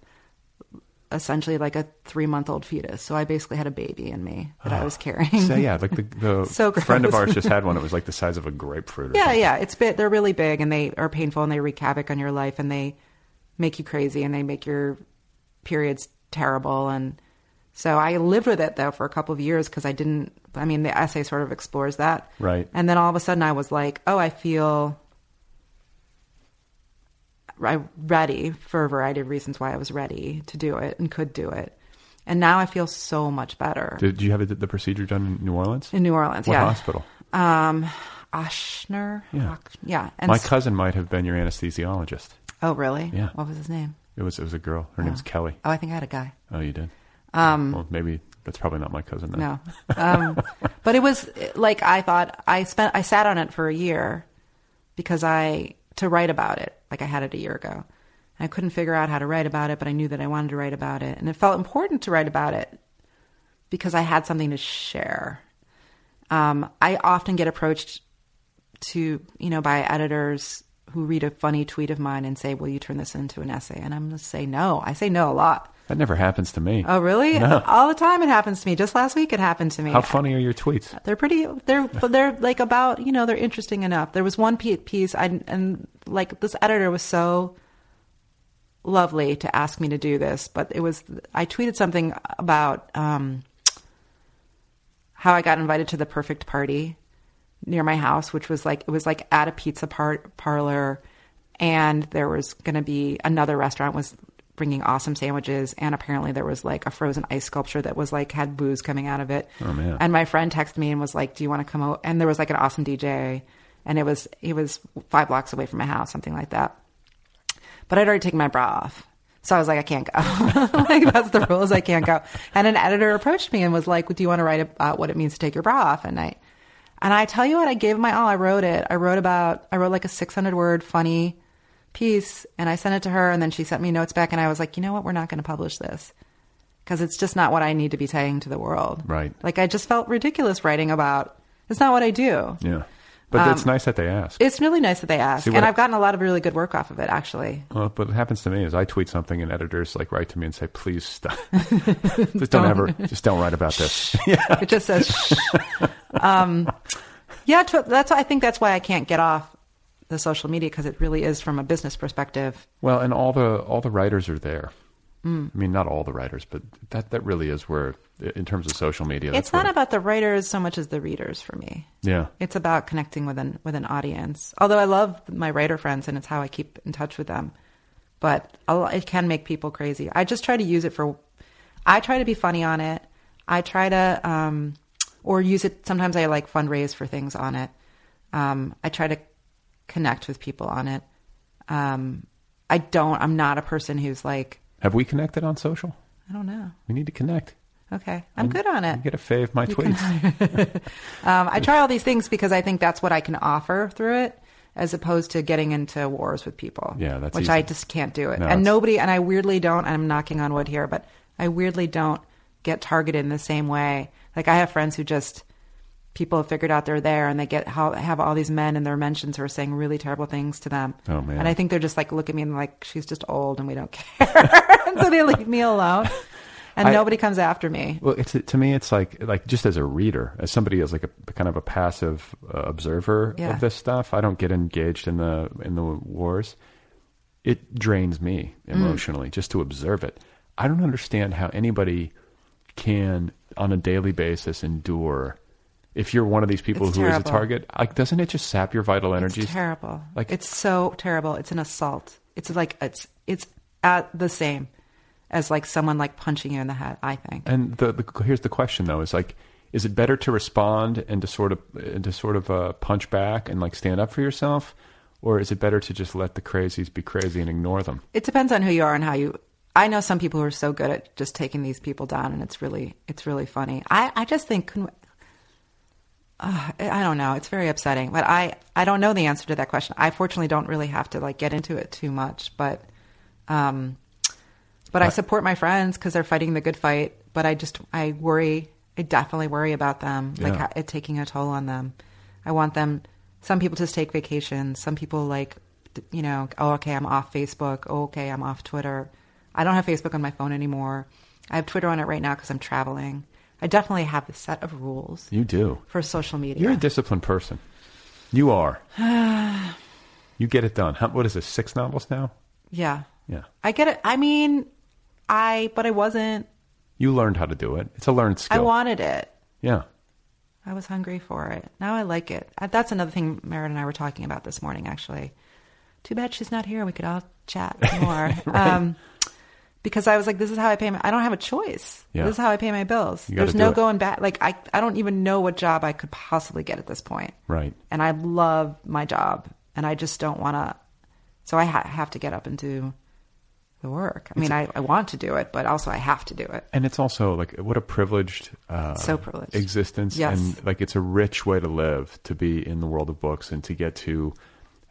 S7: essentially like a three month old fetus. So I basically had a baby in me that I ah. was carrying.
S1: so yeah, like the, the
S7: So
S1: friend of ours just had one. It was like the size of a grapefruit. Or
S7: Yeah,
S1: something.
S7: yeah. It's bit. They're really big and they are painful and they wreak havoc on your life and they make you crazy and they make your periods terrible and so I lived with it though for a couple of years because I didn't. I mean, the essay sort of explores that.
S1: Right.
S7: And then all of a sudden I was like, oh, I feel. Ready for a variety of reasons why I was ready to do it and could do it, and now I feel so much better
S1: Did you have the procedure done in New Orleans?
S7: in New Orleans.
S1: what
S7: yeah,
S1: hospital?
S7: Um, Ochsner.
S1: Yeah.
S7: Yeah. And
S1: My cousin might have been your anesthesiologist.
S7: Oh, really?
S1: Yeah.
S7: What was his name?
S1: It was it was a girl. Her name's Kelly.
S7: Oh, I think I had a guy.
S1: Oh, you did. Um, well, maybe that's probably not my cousin. Then.
S7: No. Um, but it was like I thought I spent I sat on it for a year because I to write about it. Like I had it a year ago. I couldn't figure out how to write about it, but I knew that I wanted to write about it, and it felt important to write about it because I had something to share. Um, I often get approached to you know by editors who read a funny tweet of mine and say, "Will you turn this into an essay?" And I'm going to say no. I say no a lot.
S1: That never happens to me.
S7: Oh, really?
S1: No.
S7: All the time it happens to me. Just last week it happened to me.
S1: How funny are your tweets?
S7: They're pretty. They're they're like about you know they're interesting enough. There was one piece I and like this editor was so lovely to ask me to do this, but it was I tweeted something about um, how I got invited to the perfect party near my house, which was like it was like at a pizza par- parlor, and there was going to be another restaurant was bringing awesome sandwiches, and apparently there was like a frozen ice sculpture that was like had booze coming out of it.
S1: Oh, man.
S7: And my friend texted me and was like, "Do you want to come out?" And there was like an awesome DJ, and it was he was five blocks away from my house, something like that. But I'd already taken my bra off. So I was like, I can't go. like that's the rules. I can't go. And an editor approached me and was like, "Do you want to write about what it means to take your bra off at night?" And I tell you what, I gave my all. I wrote it. I wrote about. I wrote like a 600 word funny piece, and I sent it to her. And then she sent me notes back, and I was like, you know what? We're not going to publish this because it's just not what I need to be saying to the world.
S1: Right.
S7: Like I just felt ridiculous writing about It's not what I do.
S1: Yeah. But it's nice that they ask.
S7: It's really nice that they ask,
S1: See,
S7: and
S1: I-
S7: I've gotten a lot of really good work off of it. Actually,
S1: Well, but what happens to me is I tweet something and editors like write to me and say, "Please stop. just don't ever, just don't write about this." yeah,
S7: it just says, Shh. um, yeah. That's I think that's why I can't get off the social media because it really is from a business perspective.
S1: Well, and all the all the writers are there.
S7: Mm.
S1: I mean, not all the writers, but that that really is where, in terms of social media,
S7: it's not
S1: where-
S7: about the writers so much as the readers for me.
S1: Yeah,
S7: It's about connecting with an with an audience. Although I love my writer friends and it's how I keep in touch with them, but it can make people crazy. I just try to use it for. I try to be funny on it. I try to, um, or use it. Sometimes I like fundraise for things on it. Um, I try to connect with people on it. Um, I don't. I'm not a person who's like.
S1: Have we connected on social?
S7: I don't know.
S1: We need to connect.
S7: Okay, I'm good on it.
S1: You get a fave my
S7: You
S1: tweets.
S7: Um, I try all these things because I think that's what I can offer through it, as opposed to getting into wars with people.
S1: Yeah, that's
S7: which
S1: easy.
S7: I just can't do it.
S1: No,
S7: and
S1: it's-
S7: nobody, and I weirdly don't. And I'm knocking on wood here, but I weirdly don't get targeted in the same way. Like I have friends who just people have figured out they're there, and they get how have all these men in their mentions who are saying really terrible things to them.
S1: Oh, man.
S7: And I think they're just like look at me and like she's just old, and we don't care, and so they leave me alone. And
S1: I-
S7: nobody comes after me.
S1: Well, it's to me, it's like like just as a reader, as somebody as like a kind of a passive uh, observer
S7: Yeah.
S1: of this stuff. I don't get engaged in the in the wars. It drains me
S7: Mm.
S1: emotionally just to observe it. I don't understand how anybody can, on a daily basis, endure. If you're one of these people
S7: It's
S1: who is
S7: terrible.
S1: a target, like doesn't it just sap your vital energies?
S7: It's terrible.
S1: Like-
S7: it's so terrible. It's an assault. It's like it's it's at the same as like someone like punching you in the head. I think.
S1: And the, the here's the question though: is like, is it better to respond and to sort of and to sort of uh, punch back and like stand up for yourself, or is it better to just let the crazies be crazy and ignore them?
S7: It depends on who you are and how you. I know some people who are so good at just taking these people down, and it's really it's really funny. I I just think. couldn't- Uh, I don't know. It's very upsetting, but I I don't know the answer to that question. I fortunately don't really have to like get into it too much, but um, but I support my friends because they're fighting the good fight. But I just I worry. I definitely worry about them, like
S1: Yeah.
S7: ha- it taking a toll on them. I want them. Some people just take vacations. Some people like, d- you know, oh okay, I'm off Facebook. Oh okay, I'm off Twitter. I don't have Facebook on my phone anymore. I have Twitter on it right now because I'm traveling. I definitely have a set of rules
S1: You do.
S7: for social media.
S1: You're a disciplined person. You are. you get it done. How, what is this? Six novels now?
S7: yeah,
S1: Yeah.
S7: I get it. I mean, I but I wasn't.
S1: You learned how to do it. It's a learned skill.
S7: I wanted it.
S1: Yeah.
S7: I was hungry for it. Now I like it. Uh, That's another thing Merritt and I were talking about this morning, actually. Too bad she's not here. We could all chat more. um, because I was like, this is how I pay my, I don't have a choice.
S1: Yeah.
S7: This is how I pay my bills. There's no going back. Like, I, I don't even know what job I could possibly get at this point.
S1: Right.
S7: And I love my job. And I just don't want to, so I ha- have to get up and do the work. I mean, I, I want to do it, but also I have to do it.
S1: And it's also like what a privileged, uh,
S7: So privileged.
S1: existence,
S7: Yes.
S1: and like it's a rich way to live to be in the world of books and to get to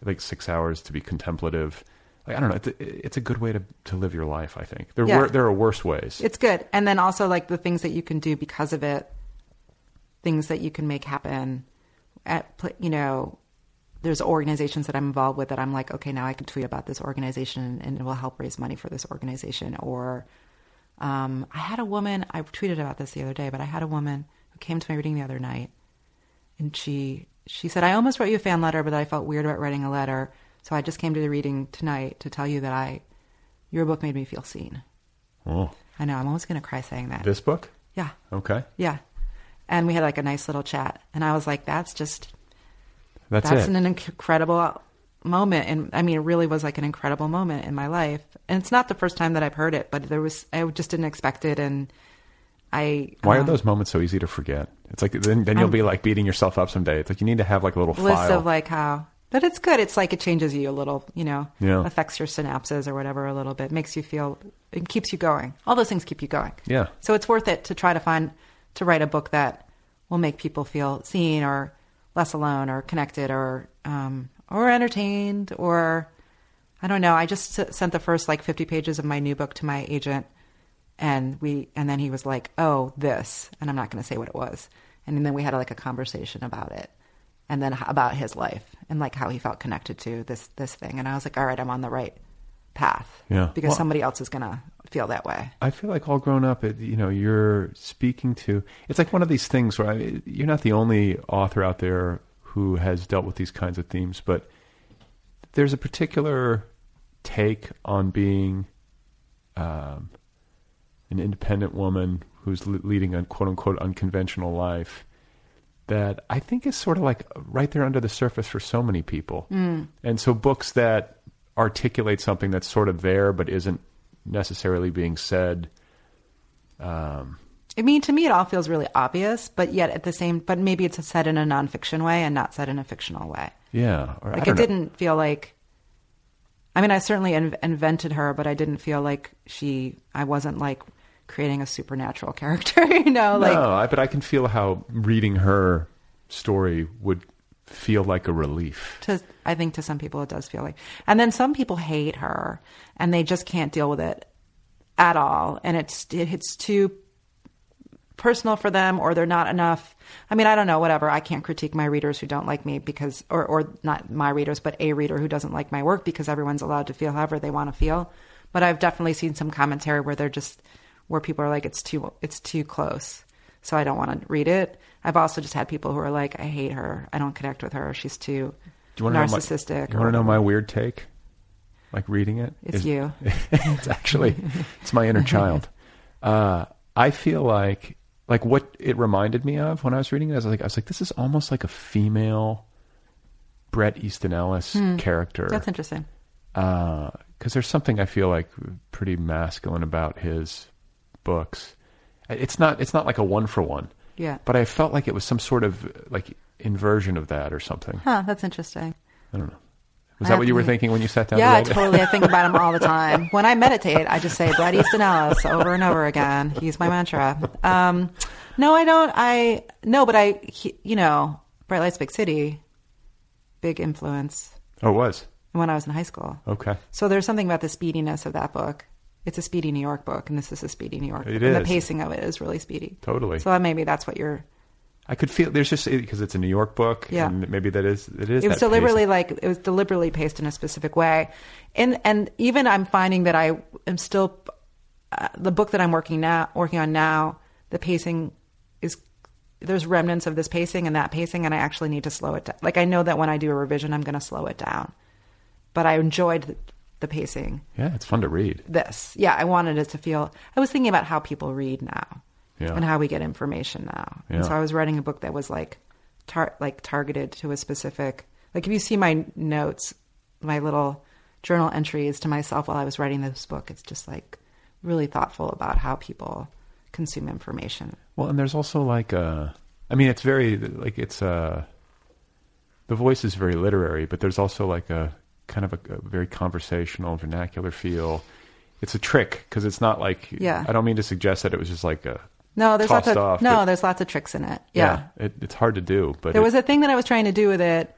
S1: like six hours to be contemplative. Like I don't know, it's a, it's a good way to to live your life. I think there
S7: Yeah.
S1: were there are worse ways.
S7: It's good. And then also like the things that you can do because of it, things that you can make happen at, you know, there's organizations that I'm involved with that I'm like, okay, now I can tweet about this organization and it will help raise money for this organization. Or um, I had a woman, I tweeted about this the other day, but I had a woman who came to my reading the other night and she she said, I almost wrote you a fan letter, but I felt weird about writing a letter. So I just came to the reading tonight to tell you that I, your book made me feel seen.
S1: oh,
S7: I know, I'm almost going to cry saying that.
S1: this book,
S7: Yeah.
S1: okay,
S7: Yeah. And we had like a nice little chat. And I was like, that's just,
S1: that's,
S7: that's an incredible moment. And I mean, it really was like an incredible moment in my life. And it's not the first time that I've heard it, but there was, I just didn't expect it. And I,
S1: Why are
S7: um,
S1: those moments so easy to forget? It's like then, then you'll
S7: I'm-
S1: be like beating yourself up someday. It's like you need to have like a little
S7: list
S1: file.
S7: of like how, but it's good. It's like it changes you a little, you know,
S1: Yeah.
S7: affects your synapses or whatever a little bit, makes you feel, it keeps you going. All those things keep you going.
S1: Yeah.
S7: So it's worth it to try to find, to write a book that will make people feel seen or less alone or connected or, um, or entertained or, I don't know. I just s- sent the first like 50 pages of my new book to my agent and we, and then he was like, oh, this, and I'm not going to say what it was. and then we had like a conversation about it, and then about his life and like how he felt connected to this this thing. And I was like, all right, I'm on the right path.
S1: Yeah.
S7: because
S1: Well-
S7: somebody else is gonna feel that way.
S1: I feel like all grown up, it, you know, you're speaking to. It's like one of these things where I, you're not the only author out there who has dealt with these kinds of themes, but there's a particular take on being um, an independent woman who's leading a quote unquote unconventional life that I think is sort of like right there under the surface for so many people. And so books that articulate something that's sort of there but isn't necessarily being said. Um,
S7: I mean, to me, it all feels really obvious, but yet at the same, but maybe it's said in a nonfiction way and not said in a fictional way.
S1: yeah, or
S7: Like it
S1: know.
S7: didn't feel like. I mean, I certainly in- invented her, but I didn't feel like she. I wasn't like creating a supernatural character, you know. Like
S1: no, I, but I can feel how reading her story would feel like a relief.
S7: to, I think to some people it does feel like, and then some people hate her and they just can't deal with it at all, and it's it's too personal for them or they're not enough i mean i don't know whatever i can't critique my readers who don't like me because or or not my readers but a reader who doesn't like my work because everyone's allowed to feel however they want to feel but i've definitely seen some commentary where they're just where people are like it's too it's too close so i don't want to read it i've also just had people who are like i hate her i don't connect with her she's too
S1: Do you
S7: narcissistic
S1: you want to know my weird take? Like reading it?
S7: It's
S1: Is-
S7: you.
S1: it's actually it's my inner child. Uh, I feel like like what it reminded me of when I was reading it. I was like, I was like, this is almost like a female Bret Easton Ellis character.
S7: Hmm. that's interesting
S1: because there's something I feel like pretty masculine about his books. It's not it's not like a one for one.
S7: Yeah.
S1: But I felt like it was some sort of like inversion of that or something.
S7: huh that's interesting
S1: I don't know. Was
S7: I
S1: that what you were thinking when you sat down?
S7: Yeah,
S1: to
S7: I
S1: write it?
S7: totally. I think about him all the time. When I meditate, I just say Bret Easton Ellis over and over again. He's my mantra. Um, no, I don't. I no, but I, he, you know, Bright Lights, Big City, big influence
S1: Oh, it was
S7: when I was in high school.
S1: okay.
S7: So there's something about the speediness of that book. It's a speedy New York book, and this is a speedy New York.
S1: It
S7: book. And the pacing of it is really speedy.
S1: Totally.
S7: So maybe that's what you're.
S1: I could feel there's just because it's a New York book,
S7: Yeah.
S1: and maybe that is it is.
S7: it was deliberately
S1: pacing.
S7: like it was deliberately paced in a specific way and and even i'm finding that i am still uh, the book that i'm working now working on now the pacing is there's remnants of this pacing and that pacing and i actually need to slow it down like i know that when i do a revision i'm going to slow it down but i enjoyed the, pacing.
S1: Yeah, it's fun to read.
S7: this. Yeah i wanted it to feel i was thinking about how people read now
S1: Yeah.
S7: and how we get information now. And so i was writing a book that was like tar- like targeted to a specific like if you see my notes my little journal entries to myself while i was writing this book it's just like really thoughtful about how people consume information.
S1: Well, and there's also like uh I mean, it's very like it's a the voice is very literary, but there's also like a kind of a, a very conversational, vernacular feel. It's a trick because it's not like
S7: Yeah.
S1: I don't mean to suggest that it was just like a
S7: no there's lots of
S1: off,
S7: no
S1: but-
S7: there's lots of tricks in it yeah,
S1: it, it's hard to do. But
S7: there
S1: it-
S7: was a thing that I was trying to do with it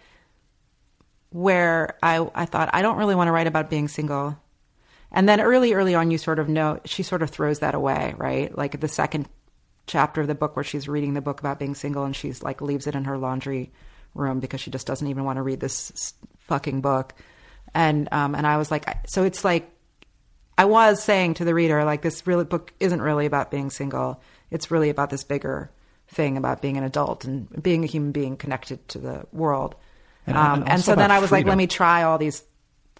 S7: where I, I thought, I don't really want to write about being single. And then early, early on, you sort of know, she sort of throws that away, right? Like the second chapter of the book where she's reading the book about being single and she's like leaves it in her laundry room because she just doesn't even want to read this fucking book. And, um, and I was like, so it's like, I was saying to the reader, like, this really book isn't really about being single. It's really about this bigger thing about being an adult and being a human being connected to the world.
S1: And-
S7: um,
S1: and
S7: and so then I was like, let me try all these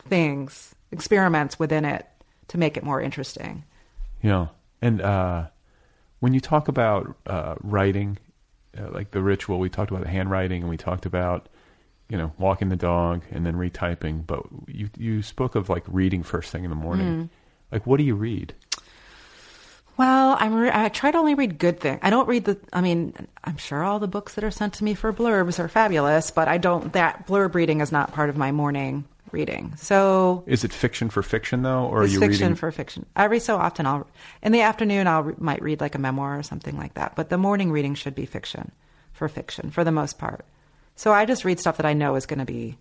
S7: things, experiments within it to make it more interesting.
S1: Yeah, and uh, when you talk about uh, writing, uh, like the ritual, we talked about handwriting, and we talked about you know walking the dog and then retyping. But you you spoke of like reading first thing in the morning.
S7: Mm.
S1: Like, what do you read?
S7: Well, I'm re- I try to only read good things. I don't read the. I mean, I'm sure all the books that are sent to me for blurbs are fabulous, but I don't. That blurb reading is not part of my morning reading. So
S1: Is it fiction for fiction though, or are you
S7: fiction
S1: reading?
S7: for fiction. Every so often, I'll in the afternoon I'll re- might read like a memoir or something like that. But the morning reading should be fiction for fiction for the most part. So I just read stuff that I know is going to be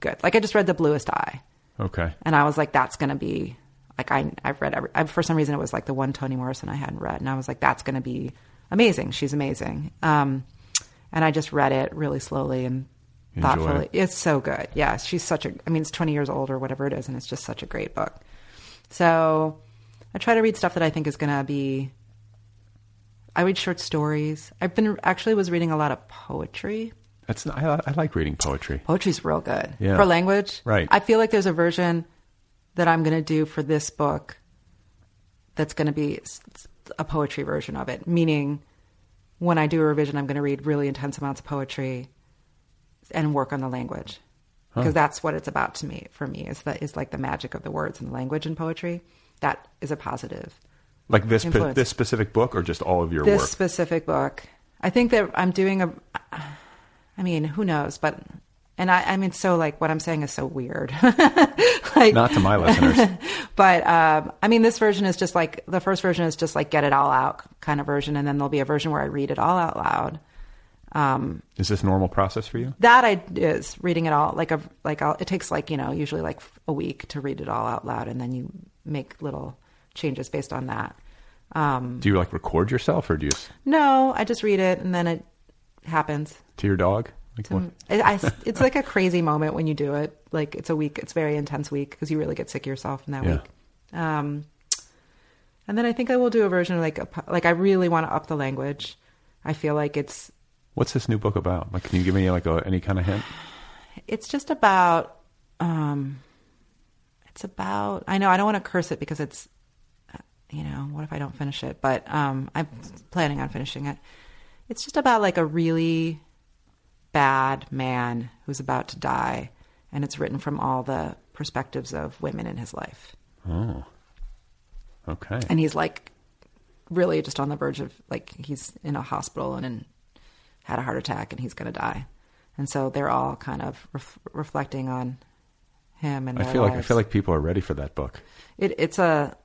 S7: good. Like I just read The Bluest Eye,
S1: okay,
S7: and I was like, that's going to be like I I've read every. I, for some reason it was like the one Toni Morrison I hadn't read, and I was like, that's going to be amazing. She's amazing. Um, and I just read it really slowly and
S1: Enjoy
S7: thoughtfully.
S1: it.
S7: It's so good. Yeah, she's such a. I mean, it's twenty years old or whatever it is, and it's just such a great book. So I try to read stuff that I think is going to be. I read short stories. I've been actually was reading a lot of poetry.
S1: That's not, I, I like reading poetry.
S7: Poetry's real good
S1: Yeah.
S7: for language.
S1: Right.
S7: I feel like there's a version that I'm going to do for this book that's going to be a poetry version of it. Meaning, when I do a revision, I'm going to read really intense amounts of poetry and work on the language because that's what it's about to me. For me, is that is like the magic of the words and the language in poetry. That is a positive.
S1: Like this, this specific book, or just all of your
S7: this
S1: work.
S7: specific book. I think that I'm doing a. I mean, who knows? But and I, I mean, so like what I'm saying is so weird. like,
S1: Not to my listeners.
S7: but um, I mean, this version is just like the first version is just like get it all out kind of version, and then there'll be a version where I read it all out loud. Um,
S1: Is this normal process for you?
S7: that I is reading it all like a like I'll, it takes like you know usually like a week to read it all out loud, and then you make little changes based on that. Um,
S1: Do you like record yourself, or do you
S7: no, I just read it, and then it happens.
S1: to your dog? Like what?
S7: It, I, it's like a crazy moment when you do it. Like it's a week. It's a very intense week because you really get sick of yourself in that
S1: Yeah.
S7: week. Um, and then I think I will do a version of like a, like I really want to up the language. I feel like it's
S1: What's this new book about? Like, can you give me like a, any kind of hint?
S7: it's just about um, it's about I know I don't want to curse it because it's uh, you know what if I don't finish it? But um, I'm planning on finishing it. It's just about like a really bad man who's about to die, and it's written from all the perspectives of women in his life.
S1: Oh, okay.
S7: and he's like really just on the verge of like he's in a hospital and in, had a heart attack and he's going to die and so they're all kind of ref- reflecting on him and
S1: I feel like I feel like people are ready for that book.
S7: it, it's a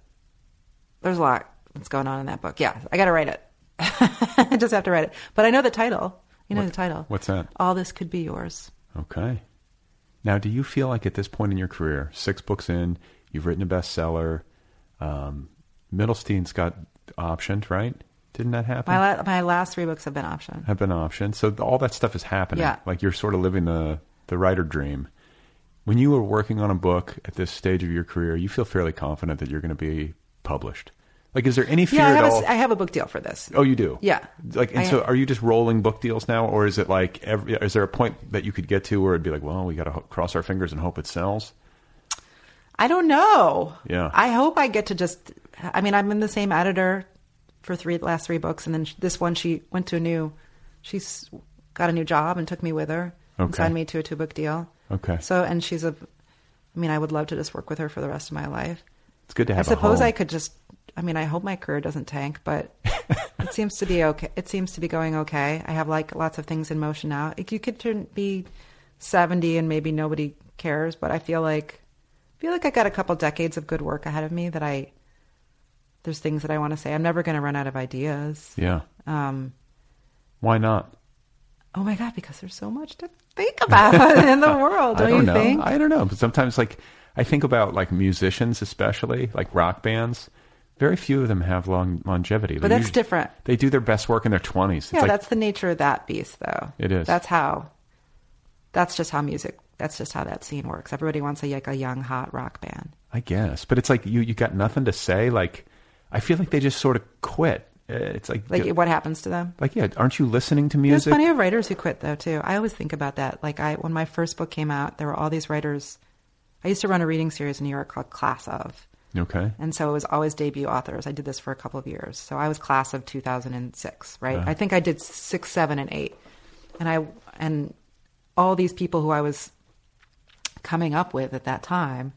S7: there's a lot that's going on in that book yeah i gotta write it i just have to write it but i know the title you know
S1: What-
S7: the title
S1: what's that?
S7: all this could be yours
S1: Okay. Now, do you feel like at this point in your career, six books in, you've written a bestseller, um, Middlestein's got optioned, right? Didn't that happen?
S7: my, la- my last three books have been optioned
S1: have been optioned. So all that stuff is happening.
S7: Yeah.
S1: Like you're sort of living the the writer dream. When you were working on a book at this stage of your career, you feel fairly confident that you're going to be published. Like, is there any fear
S7: yeah I
S1: at
S7: have, a,
S1: all?
S7: s- I have a book deal for this
S1: oh, you do.
S7: Yeah.
S1: Like, and
S7: I-
S1: so are you just rolling book deals now, or is it like every? Is there a point that you could get to where it'd be like, well, we got to ho- cross our fingers and hope it sells?
S7: I don't know.
S1: Yeah.
S7: I hope I get to just. I mean, I'm in the same editor for three last three books, and then sh- this one she went to a new. She's got a new job and took me with her and
S1: Okay.
S7: signed me to a two book deal.
S1: Okay.
S7: So and she's a. I mean, I would love to just work with her for the rest of my life.
S1: It's good to have.
S7: I suppose
S1: a home.
S7: I could just. I mean, I hope my career doesn't tank, but it seems to be okay. It seems to be going okay. I have like lots of things in motion now. Like, you could turn be seventy and maybe nobody cares, but I feel like I feel like I got a couple decades of good work ahead of me. That I there's things that I want to say. I'm never going to run out of ideas.
S1: Yeah.
S7: Um,
S1: Why not?
S7: oh my god, because there's so much to think about in the world. Don't,
S1: I don't
S7: you
S1: know.
S7: think?
S1: I don't know. But sometimes, like, I think about like musicians, especially like rock bands. Very few of them have long longevity.
S7: But
S1: They
S7: that's different.
S1: They do their best work in their twenties.
S7: yeah, that's the nature of that beast, though.
S1: It is.
S7: That's how. That's just how music. That's just how that scene works. Everybody wants a like a young hot rock band.
S1: I guess. But it's like you you got nothing to say. Like, I feel like they just sort of quit. Uh, It's like
S7: Like what happens to them?
S1: like yeah. Aren't you listening to music?
S7: There's plenty of writers who quit though too. I always think about that. Like I, when my first book came out, there were all these writers. I used to run a reading series in New York called Class of,
S1: okay.
S7: and so it was always debut authors. I did this for a couple of years. So I was class of 2006, right? I think I did six, seven, and eight, and I and all these people who I was coming up with at that time.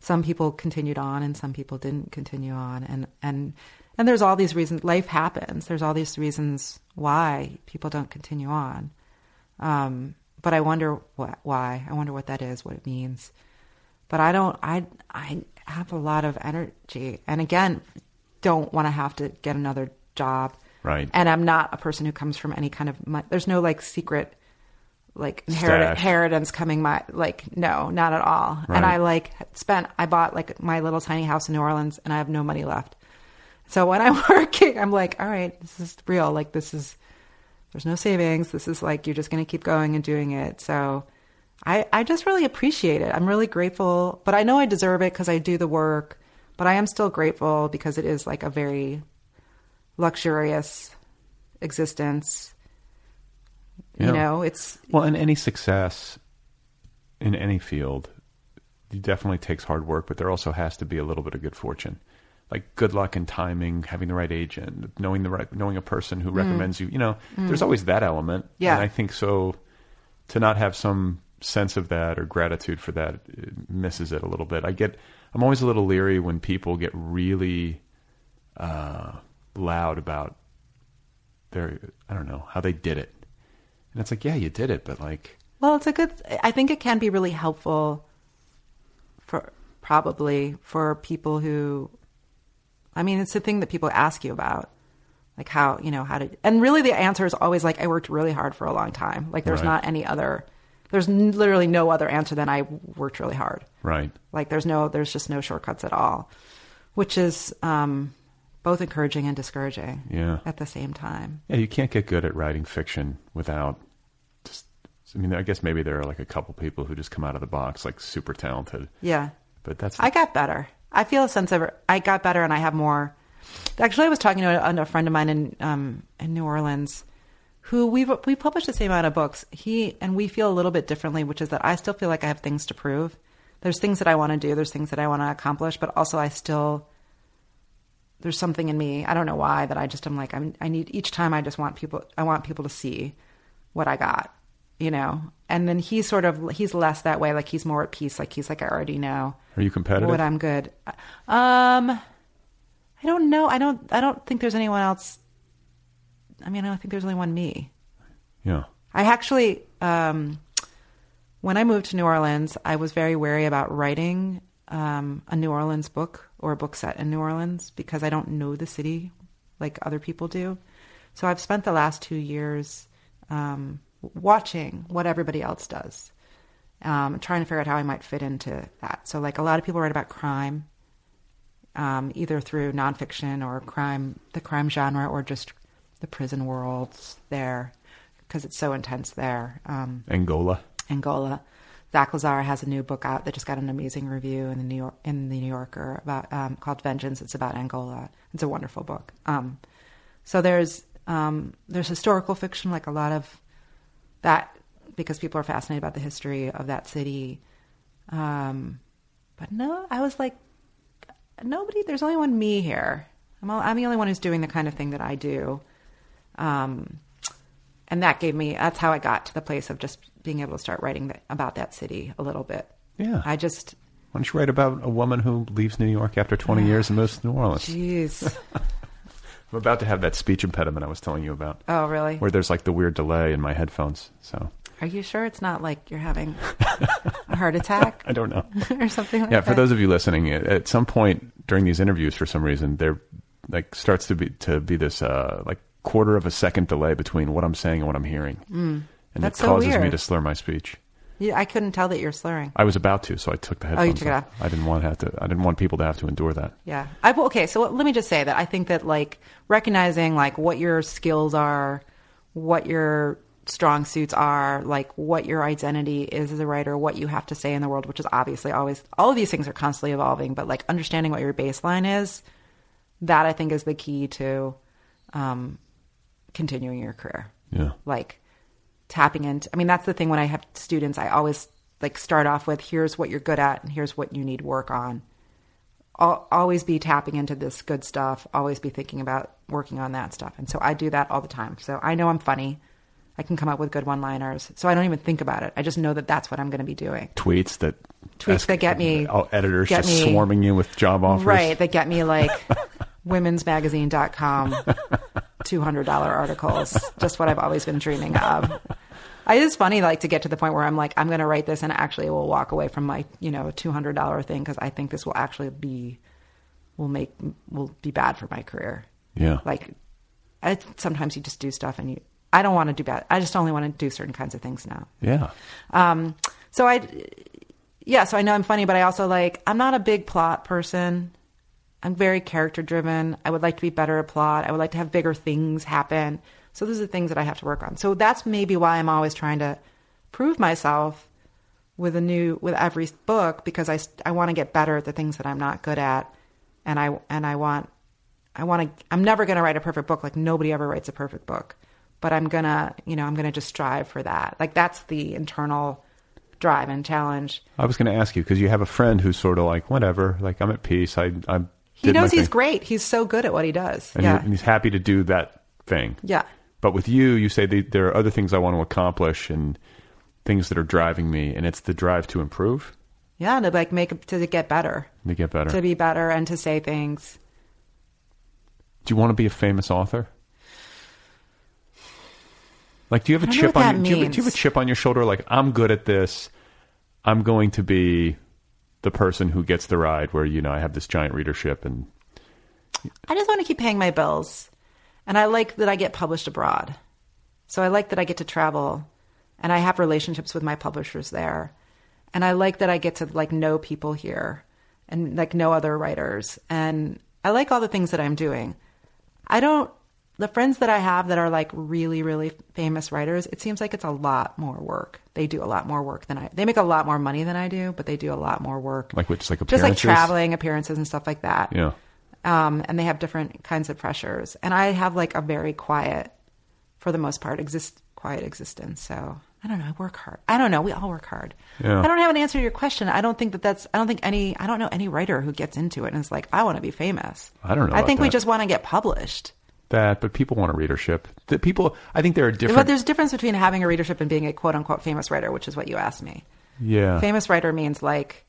S7: Some people continued on, and some people didn't continue on, and and and there's all these reasons. Life happens. There's all these reasons why people don't continue on. Um, but I wonder what, why. I wonder what that is, what it means but I don't. I I have a lot of energy, and again, don't want to have to get another job.
S1: Right.
S7: And I'm not a person who comes from any kind of. money. There's no like secret, like inherit- inheritance coming. My like no, not at all.
S1: Right.
S7: And I like spent. I bought like my little tiny house in New Orleans, and I have no money left. So when I'm working, I'm like, all right, this is real. Like this is There's no savings. This is like you're just going to keep going and doing it. So I, I just really appreciate it. I'm really grateful, but I know I deserve it because I do the work. But I am still grateful because it is like a very luxurious existence.
S1: Yeah.
S7: You know, it's
S1: Well, and any success in any field it definitely takes hard work, but there also has to be a little bit of good fortune. Like good luck and timing, having the right agent, knowing the right knowing a person who mm. recommends you. You know, there's mm. always that element.
S7: Yeah.
S1: And I think so to not have some sense of that or gratitude for that it misses it a little bit. I get I'm always a little leery when people get really uh, loud about their I don't know, how they did it. And it's like, yeah, you did it, but like
S7: Well, it's a good. I think it can be really helpful for probably for people who. I mean, it's the thing that people ask you about, like how you know how to. And really, the answer is always like, I worked really hard for a long time. Like, there's
S1: Right.
S7: not any other. There's n- literally no other answer than I worked really hard.
S1: right.
S7: Like, there's no. There's just no shortcuts at all, which is um, both encouraging and discouraging.
S1: Yeah.
S7: At the same time.
S1: Yeah, you can't get good at writing fiction without just. I mean, I guess maybe there are like a couple people who just come out of the box like super talented,
S7: Yeah.
S1: but that's
S7: I got better. I feel a sense of I got better, and I have more. Actually, I was talking to a, a friend of mine in um, in New Orleans, who we we published the same amount of books. He and we feel a little bit differently, which is that I still feel like I have things to prove. There's things that I want to do. There's things that I want to accomplish, but also I still there's something in me. I don't know why that I just am like I'm, I need each time. I just want people. I want people to see what I got, you know. And then he's sort of he's less that way. Like he's more at peace. Like he's like I already know
S1: Are you competitive?
S7: what I'm good. Um, I don't know. I don't. I don't think there's anyone else. I mean, I don't think there's only one me.
S1: yeah.
S7: I actually, um, when I moved to New Orleans, I was very wary about writing um, a New Orleans book or a book set in New Orleans because I don't know the city like other people do. So I've spent the last two years um, watching what everybody else does, um, trying to figure out how I might fit into that. So, like a lot of people write about crime, um, either through nonfiction or crime, the crime genre, or just the prison worlds there, because it's so intense there. Um,
S1: Angola.
S7: Angola. Zach Lazar has a new book out that just got an amazing review in the New York in the New Yorker about um, called Vengeance. It's about Angola. It's a wonderful book. Um, so there's um, there's historical fiction, like a lot of that, because people are fascinated about the history of that city. Um, but no, I was like, nobody. There's only one me here. I'm, all, I'm the only one who's doing the kind of thing that I do. Um, and that gave me that's how I got to the place of just being able to start writing that, about that city a little bit.
S1: Yeah.
S7: I just
S1: Why don't you write about a woman who leaves New York after 20 years and moves to New Orleans?
S7: jeez.
S1: I'm about to have that speech impediment I was telling you about,
S7: oh, really?
S1: where there's like the weird delay in my headphones. So
S7: Are you sure it's not like you're having a heart attack
S1: I don't know.
S7: or something like
S1: Yeah,
S7: that?
S1: for those of you listening, at- at some point during these interviews, for some reason, there like starts to be to be this uh, like quarter of a second delay between what I'm saying and what I'm hearing, and
S7: Mm. That's
S1: it
S7: so
S1: causes me to slur my speech.
S7: Yeah, I couldn't tell that you're slurring.
S1: I was about to, so I took the headphones.
S7: Oh, you took it off.
S1: I didn't want to have to. I didn't want people to have to endure that.
S7: Yeah. I, okay. So let me just say that I think that like recognizing like what your skills are, what your strong suits are, like what your identity is as a writer, what you have to say in the world, which is obviously always, all of these things are constantly evolving, but like understanding what your baseline is, that I think is the key to um, continuing your career.
S1: Yeah.
S7: Like tapping into, I mean, that's the thing when I have students, I always like start off with here's what you're good at and here's what you need work on al- always be tapping into this good stuff, always be thinking about working on that stuff. And so I do that all the time. So I know I'm funny. I can come up with good one liners. So I don't even think about it. I just know that that's what I'm going to be doing.
S1: Tweets that
S7: Tweets that get me-
S1: all editors
S7: get
S1: just
S7: me-
S1: swarming you with job offers.
S7: Right. That get me like womensmagazine.com $200 articles. Just what I've always been dreaming of. I, it's funny, like to get to the point where I'm like, I'm going to write this and actually will walk away from my, you know, $200 thing because I think this will actually be, will make, will be bad for my career.
S1: Yeah.
S7: Like, I, sometimes you just do stuff and you, I don't want to do bad. I just only want to do certain kinds of things now.
S1: yeah.
S7: Um, so I, yeah, so I know I'm funny, but I also like, I'm not a big plot person. I'm very character driven. I would like to be better at plot. I would like to have bigger things happen. So those are the things that I have to work on. So that's maybe why I'm always trying to prove myself with a new with every book because I I want to get better at the things that I'm not good at, and I and I want I want to. I'm never going to write a perfect book. Like nobody ever writes a perfect book, but I'm gonna you know I'm gonna just strive for that. Like that's the internal drive and challenge.
S1: I was going to ask you because you have a friend who's sort of like whatever, like I'm at peace. I I
S7: He knows he's
S1: thing."
S7: great. He's so good at what he does.
S1: and,
S7: yeah,
S1: you're- and he's happy to do that thing.
S7: yeah.
S1: But with you, you say that there are other things I want to accomplish and things that are driving me, and it's the drive to improve,
S7: Yeah, to like make to get better,
S1: to get better.
S7: to be better, and to say things.
S1: do you want to be a famous author? Like, do you have a chip on? Your, do, you have, do you have a chip on your shoulder? Like, I'm good at this. I'm going to be the person who gets the ride. Where you know I have this giant readership, and
S7: I just want to keep paying my bills. And I like that I get published abroad. So I like that I get to travel and I have relationships with my publishers there. And I like that I get to like know people here and like know other writers. And I like all the things that I'm doing. I don't the friends that I have that are like really, really famous writers, it seems like it's a lot more work. They do a lot more work than I they make a lot more money than I do, but they do a lot more work.
S1: like, which like
S7: just like traveling appearances and stuff like that
S1: Yeah.
S7: um, and they have different kinds of pressures. And I have like a very quiet, for the most part, exist quiet existence. So I don't know. I work hard. I don't know. We all work hard.
S1: Yeah.
S7: I don't have an answer to your question. I don't think that that's. I don't think any. I don't know any writer who gets into it and is like, I want to be famous.
S1: I don't know
S7: I think we just want to get published.
S1: That, but people want a readership. The people, I think there are different.
S7: But there's a difference between having a readership and being a quote unquote famous writer, which is what you asked me.
S1: yeah,
S7: Famous writer means like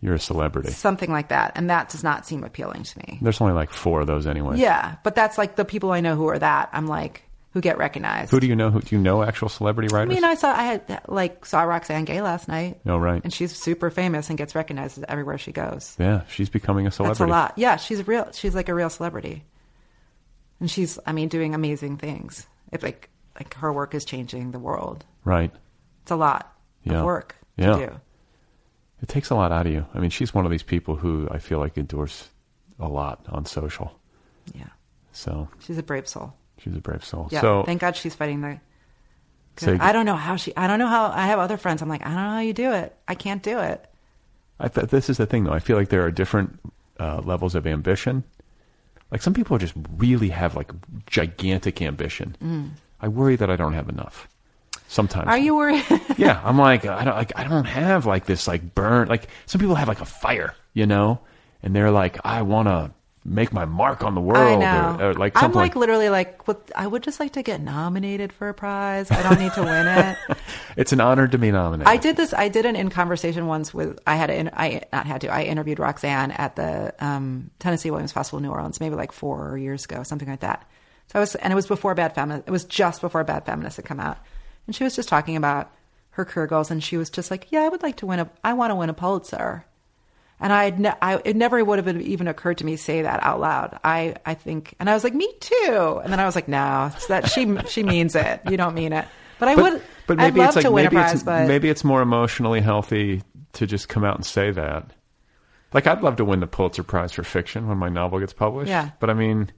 S1: you're a celebrity.
S7: something like that, and that does not seem appealing to me.
S1: There's only like four of those anyway.
S7: Yeah, but that's like the people I know who are that. I'm like who get recognized.
S1: Who do you know? Who do you know? Actual celebrity
S7: I
S1: writers?
S7: mean, I saw I had like saw Roxane Gay last night.
S1: Oh, right.
S7: And she's super famous and gets recognized everywhere she goes.
S1: yeah, she's becoming a celebrity.
S7: That's a lot. Yeah, she's real. She's like a real celebrity, and she's I mean doing amazing things. It's like like her work is changing the world.
S1: Right.
S7: It's a lot
S1: Yeah.
S7: of work
S1: Yeah.
S7: to do.
S1: It takes a lot out of you. I mean, she's one of these people who I feel like endures a lot on social.
S7: Yeah,
S1: So
S7: she's a brave soul.
S1: she's a brave soul.
S7: Yeah,
S1: so
S7: thank God she's fighting the.
S1: So-
S7: I don't know how she. I don't know how. I have other friends. I'm like, I don't know how you do it. I can't do it.
S1: I th- this is the thing, though. I feel like there are different uh, levels of ambition. Like some people just really have like gigantic ambition. I worry that I don't have enough. Sometimes.
S7: Mm. Are you worried?
S1: yeah, I'm like I don't like I don't have like this like burn like some people have like a fire, you know, and they're like I want to make my mark on the world
S7: I know.
S1: Or, or like
S7: I'm
S1: something
S7: like literally like, what, I would just like to get nominated for a prize. I don't need to win it.
S1: it's an honor to be nominated.
S7: I did this. I did an in conversation once with. I had. I not had to. I interviewed Roxane at the um, Tennessee Williams Festival in New Orleans, maybe like four years ago, something like that. So I was, and it was before Bad Feminist. It was just before Bad Feminist had come out, and she was just talking about her career goals, and she was just like, "Yeah, I would like to win a. I want to win a Pulitzer." And I, had ne- I, it never would have even occurred to me to say that out loud. I, I think, and I was like, me too. And then I was like, no, that she, she means it. You don't mean it. But I
S1: but,
S7: would,
S1: but
S7: I'd
S1: maybe
S7: love
S1: it's like
S7: to win
S1: maybe
S7: a prize,
S1: it's
S7: but
S1: maybe it's more emotionally healthy to just come out and say that. Like I'd love to win the Pulitzer Prize for fiction when my novel gets published.
S7: Yeah.
S1: But I mean,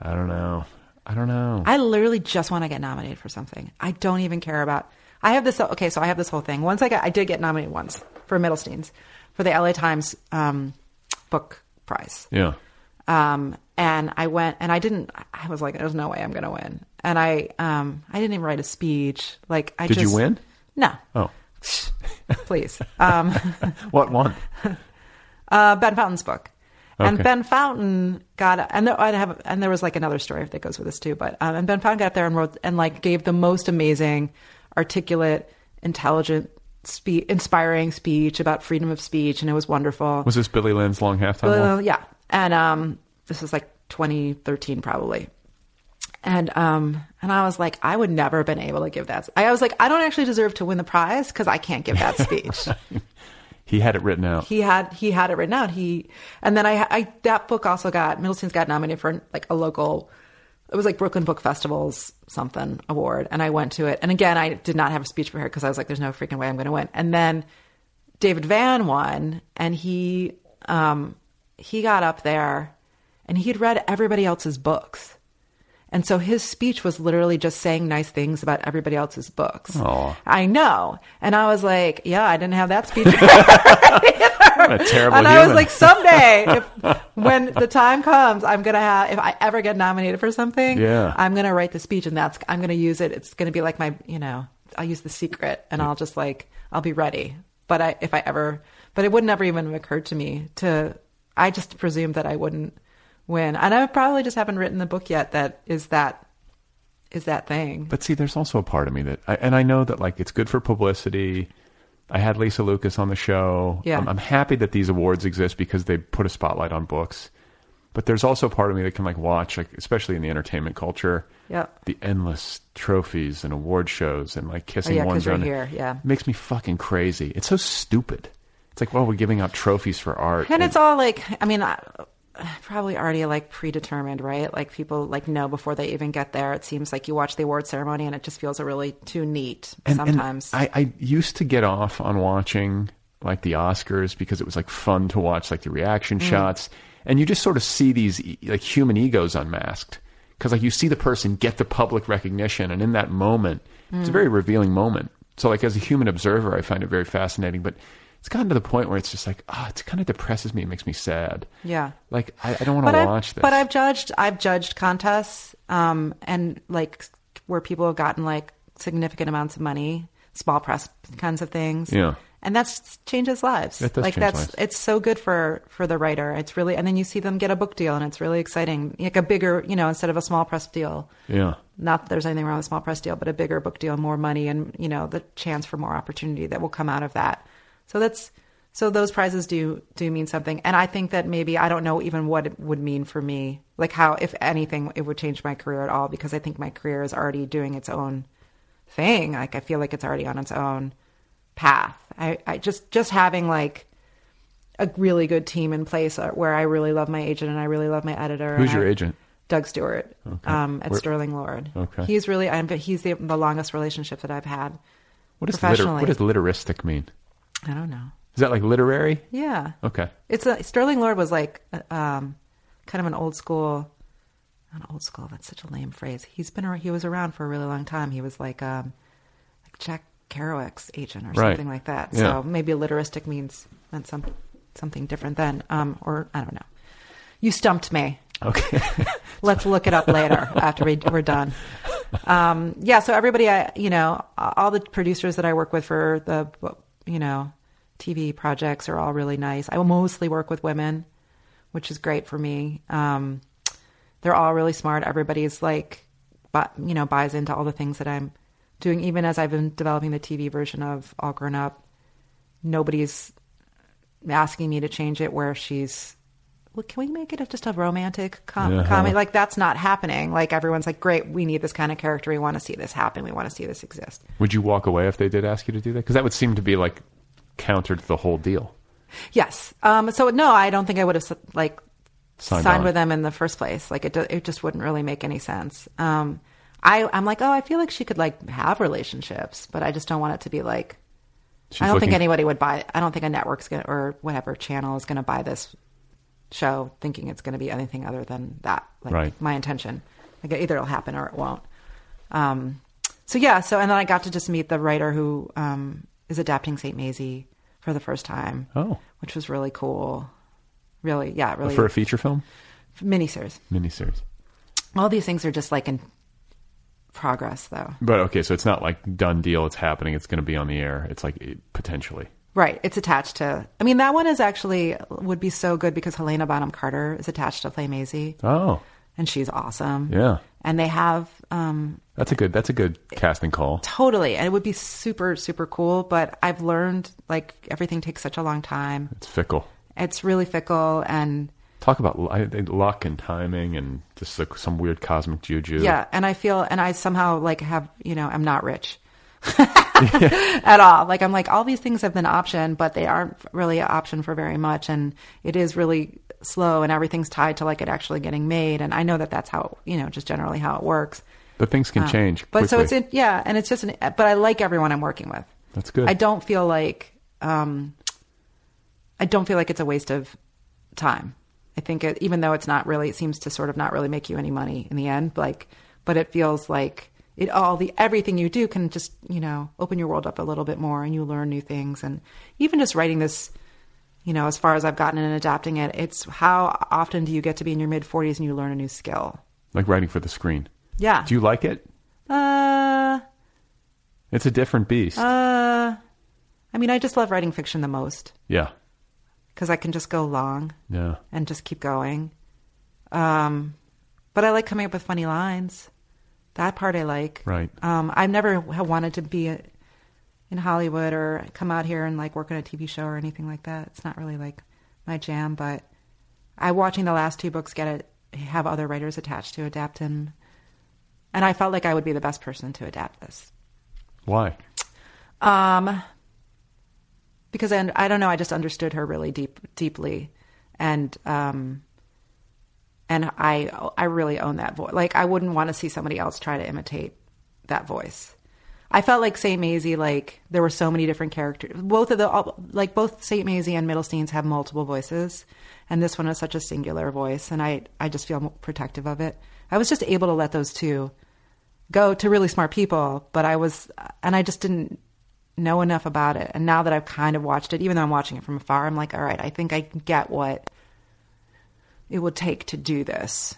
S1: I don't know. I don't know.
S7: I literally just want to get nominated for something. I don't even care about. I have this. Okay, so I have this whole thing. Once I got, I did get nominated once for Middlesteins for the LA Times um, book prize.
S1: yeah.
S7: Um, and I went and I didn't. I was like, "There's no way I'm going to win." And I, um, I didn't even write a speech. Like, I
S1: Did you win?
S7: No,
S1: Oh,
S7: please. Um,
S1: what one?
S7: uh, Ben Fountain's book. And Ben Fountain got, and there, I'd have, and there was like another story that goes with this too. But um, and Ben Fountain got up there and wrote and like gave the most amazing, articulate, intelligent, spe- inspiring speech about freedom of speech, and it was wonderful.
S1: Was this Billy Lynn's long halftime?
S7: Uh, yeah, and um, this is like 2013 probably. And um, and I was like, I would never have been able to give that. I was like, I don't actually deserve to win the prize because I can't give that speech.
S1: He had it written out.
S7: he had he had it written out. He and then I, I that book also got Middlestein's got nominated for like a local. It was like Brooklyn Book Festival's something award, and I went to it. And again, I did not have a speech prepared because I was like, "There's no freaking way I'm going to win." And then David Vann won, and he um, he got up there, and he had read everybody else's books, And so his speech was literally just saying nice things about everybody else's books.
S1: Aw.
S7: I know. And I was like, yeah, I didn't have that speech.
S1: A terrible
S7: and
S1: human.
S7: I was like, someday, if, when the time comes, I'm gonna have. If I ever get nominated for something,
S1: Yeah.
S7: I'm gonna write the speech, and that's I'm gonna use it. It's gonna be like my, you know, I'll use the secret, and I'll just like I'll be ready. But I, if I ever, but it would never even have occurred to me to. I just presumed that I wouldn't win, and I probably just haven't written the book yet. That is that is that thing.
S1: But see, there's also a part of me that, I, and I know that like it's good for publicity. I had Lisa Lucas on the show.
S7: Yeah.
S1: I'm, I'm happy that these awards exist because they put a spotlight on books. But there's also part of me that can like watch, like especially in the entertainment culture,
S7: Yep.
S1: the endless trophies and award shows and like kissing
S7: Oh, yeah,
S1: ones on it.
S7: yeah.
S1: makes me fucking crazy. It's so stupid. It's like, well, we're giving out trophies for art,
S7: And it's all like, I mean, I, probably already like predetermined, right? Like people like know before they even get there. It seems like you watch the award ceremony and it just feels a really too neat
S1: And- and
S7: sometimes.
S1: I, I used to get off on watching like the Oscars because it was like fun to watch like the reaction
S7: Mm.
S1: shots, and you just sort of see these like human egos unmasked because like you see the person get the public recognition, and in that moment, it's a
S7: Mm.
S1: very revealing moment. So like as a human observer, I find it very fascinating, but. It's gotten to the point where it's just like, ah, it kind of depresses me. It makes me sad.
S7: Yeah.
S1: Like I, I don't want to
S7: I've,
S1: watch this.
S7: but I've judged, I've judged contests, um, and like where people have gotten like significant amounts of money, small press kinds of things.
S1: Yeah.
S7: And that's changes lives. Like that's
S1: lives.
S7: it's so good for for the writer. It's really and then you see them get a book deal and it's really exciting. Like a bigger, you know, instead of a small press deal.
S1: yeah.
S7: Not that there's anything wrong with a small press deal, but a bigger book deal, more money, and you know the chance for more opportunity that will come out of that. So that's so those prizes do do mean something, and I think that maybe I don't know even what it would mean for me, like how if anything it would change my career at all, because I think my career is already doing its own thing. Like I feel like it's already on its own path. I, I just just having like a really good team in place uh, where I really love my agent and I really love my editor.
S1: Who's your
S7: I-
S1: agent?
S7: Doug Stewart um, at
S1: Where-
S7: Sterling Lord.
S1: Okay.
S7: He's really, I'm, but he's the, the longest relationship that I've had.
S1: What does liter- what does literistic mean?
S7: I don't know.
S1: Is that like literary?
S7: Yeah.
S1: Okay.
S7: It's a, Sterling Lord was like, um, kind of an old school, not old school. That's such a lame phrase. He's been, he was around for a really long time. He was like, um, like Jack Kerouac's agent or
S1: Right.
S7: something like that.
S1: Yeah.
S7: So maybe literistic means meant some, something different then. Um, or I don't know. You stumped me.
S1: Okay.
S7: Let's look it up later after we, we're done. Um, yeah, so everybody, I, you know, all the producers that I work with for the, you know, TV projects are all really nice. I mostly work with women, which is great for me. Um, they're all really smart. Everybody's like, but you know, buys into all the things that I'm doing. Even as I've been developing the TV version of All Grown Up, nobody's asking me to change it where she's well, can we make it just a romantic com-
S1: Uh-huh.
S7: comedy? Like that's not happening. Like everyone's like, great, we need this kind of character. We want to see this happen. We want to see this exist.
S1: Would you walk away if they did ask you to do that? Because that would seem to be like counter to the whole deal.
S7: Yes. Um, so no, I don't think I would have like
S1: Signed
S7: signed, with them in the first place. Like it, do- it just wouldn't really make any sense. Um, I, I'm like, oh, I feel like she could like have relationships, but I just don't want it to be like.
S1: She's
S7: I don't think anybody would buy. I don't think a network's gonna or whatever channel is gonna buy this show thinking it's gonna be anything other than that. Like
S1: Right.
S7: my intention. Like either it'll happen or it won't. Um, so yeah. So and then I got to just meet the writer who um, is adapting Saint Mazie for the first time.
S1: Oh.
S7: which was really cool. Really, yeah, really
S1: For a feature film?
S7: miniseries.
S1: Miniseries.
S7: All these things are just like in progress, though.
S1: But okay, so it's not like done deal, it's happening, it's going to be on the air. It's like it, potentially.
S7: Right. It's attached to. I mean, that one is actually would be so good because Helena Bonham Carter is attached to Play Mazie,
S1: Oh,
S7: and she's awesome.
S1: yeah.
S7: And they have um,
S1: That's a good that's a good casting call.
S7: totally, and it would be super super cool. But I've learned like everything takes such a long time.
S1: It's fickle.
S7: It's really fickle, and
S1: Talk about luck and timing and just like some weird cosmic juju.
S7: Yeah, and I feel, and I somehow like have, you know, I'm not rich at all. Like I'm like all these things have been option, but they aren't really an option for very much, and it is really slow, and everything's tied to like it actually getting made. And I know that that's how, you know, just generally how it works.
S1: But things can
S7: Um,
S1: change.
S7: But so it's in, yeah, and it's just an, but I like everyone I'm working with.
S1: That's good.
S7: I don't feel like, um, I don't feel like it's a waste of time. I think it, even though it's not really, it seems to sort of not really make you any money in the end. Like, but it feels like it all the everything you do can just you know open your world up a little bit more, and you learn new things. And even just writing this, you know, as far as I've gotten in adapting it, it's how often do you get to be in your mid forties and you learn a new skill?
S1: Like writing for the screen.
S7: Yeah.
S1: Do you like it?
S7: Uh,
S1: It's a different beast.
S7: uh, I mean, I just love writing fiction the most
S1: yeah.
S7: because I can just go long
S1: Yeah.
S7: and just keep going. Um, but I like coming up with funny lines. That part I like.
S1: Right.
S7: Um, I've never wanted to be a, in Hollywood or come out here and like work on a TV show or anything like that. It's not really like my jam. But I watching the last two books get it have other writers attached to adapt and and I felt like I would be the best person to adapt this.
S1: Why?
S7: Um, because I, I don't know, I just understood her really deep, deeply, and um, and I I really own that voice. Like I wouldn't want to see somebody else try to imitate that voice. I felt like Saint Mazie, like there were so many different characters. Both of the like both Saint Mazie and Middlesteins have multiple voices, and this one is such a singular voice, and I I just feel protective of it. I was just able to let those two go to really smart people, but I was, and I just didn't know enough about it. And now that I've kind of watched it, even though I'm watching it from afar, I'm like, all right, I think I get what it would take to do this,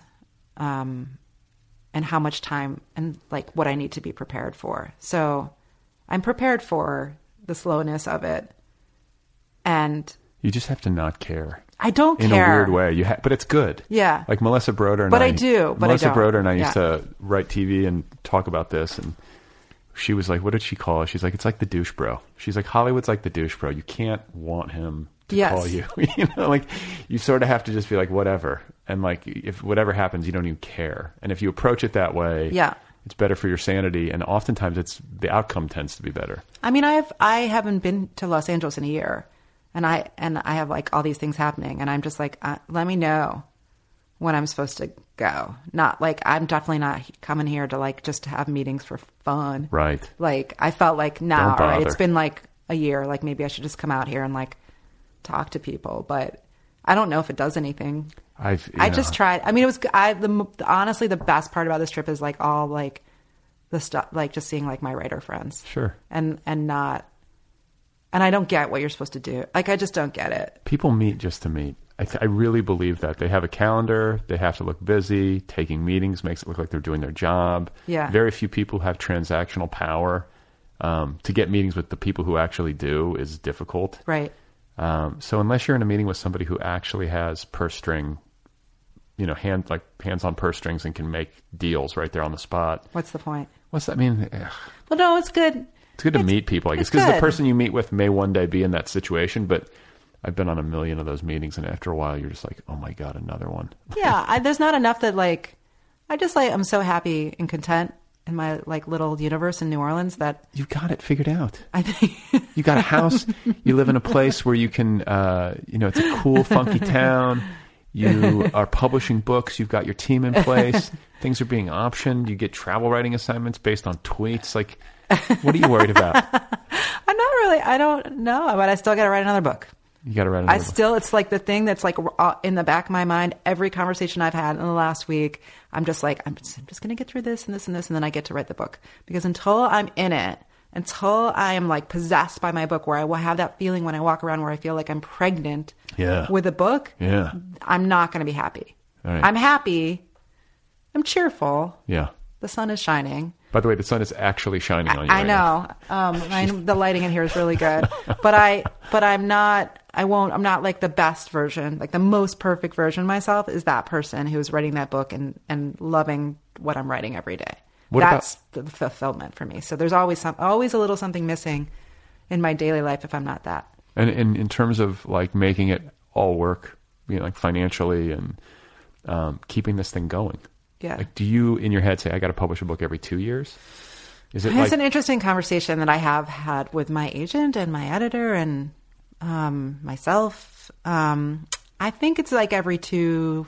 S7: um, and how much time and like what I need to be prepared for. So I'm prepared for the slowness of it, and
S1: You just have to not care.
S7: I don't care.
S1: in
S7: care.
S1: a weird way. You ha- but it's good.
S7: Yeah.
S1: Like Melissa Broder and
S7: But
S1: I,
S7: I do, but I
S1: Melissa
S7: don't.
S1: Broder and I used
S7: Yeah.
S1: to write TV and talk about this, and she was like, "What did she call it?" She's like, "It's like the douche bro." She's like, "Hollywood's like the douche bro. You can't want him to
S7: Yes.
S1: call you. you know, like you sort of have to just be like, whatever, and like if whatever happens, you don't even care. And if you approach it that way,
S7: Yeah.
S1: it's better for your sanity, and oftentimes it's the outcome tends to be better.
S7: I mean, I've I haven't been to Los Angeles in a year, and I and I have like all these things happening, and I'm just like, uh, let me know when I'm supposed to go. Not like I'm definitely not coming here to like just have meetings for fun.
S1: Right.
S7: Like I felt like now, all right, it's been like a year. Like maybe I should just come out here and like talk to people, but I don't know if it does anything.
S1: I've
S7: I
S1: know,
S7: just tried. I mean, it was I the honestly the best part about this trip is like all like the stuff like just seeing like my writer friends
S1: Sure.
S7: and and not and I don't get what you're supposed to do. Like I just don't get it.
S1: people meet just to meet. I, th- I really believe that they have a calendar. They have to look busy. Taking meetings makes it look like they're doing their job.
S7: Yeah.
S1: Very few people have transactional power. Um, to get meetings with the people who actually do is difficult.
S7: Right.
S1: Um, so unless you're in a meeting with somebody who actually has purse string, you know, hand like hands on purse strings and can make deals right there on the spot.
S7: What's the point?
S1: What's that mean? Ugh.
S7: Well, no, it's good.
S1: It's good to meet people, I guess, because the person you meet with may one day be in that situation. But I've been on a million of those meetings, and after a while, you're just like, oh my god, another one.
S7: Yeah, I, there's not enough that like I just like I'm so happy and content in my like little universe in New Orleans that
S1: You've got it figured out.
S7: I think
S1: You got a house. you live in a place where you can, uh, you know, it's a cool, funky town. You are publishing books. You've got your team in place. Things are being optioned. You get travel writing assignments based on tweets. Like, what are you worried about?
S7: I'm not really. I don't know, but I still got to write another book.
S1: You got to write.
S7: I still, it's like the thing that's like uh, in the back of my mind. Every conversation I've had in the last week, I'm just like, I'm just, I'm just going to get through this and this and this, and then I get to write the book. Because until I'm in it, until I am like possessed by my book, where I will have that feeling when I walk around where I feel like I'm pregnant
S1: Yeah.
S7: with a book,
S1: Yeah.
S7: I'm not going to be happy.
S1: All right.
S7: I'm happy. I'm cheerful.
S1: Yeah.
S7: The sun is shining.
S1: By the way, the sun is actually shining on you.
S7: I
S1: right now.
S7: know. Um, I, the lighting in here is really good, but I, but I'm not. I won't. I'm not like the best version, like the most perfect version of myself. Is that person who's writing that book and and loving what I'm writing every day.
S1: What
S7: That's the fulfillment for me. So there's always some, always a little something missing in my daily life if I'm not that.
S1: And in in terms of like making it all work, you know, like financially and um, keeping this thing going.
S7: Yeah.
S1: Like, do you in your head say I got to publish a book every two years? Is it
S7: It's
S1: like
S7: an interesting conversation that I have had with my agent and my editor and um, myself. Um, I think it's like every two,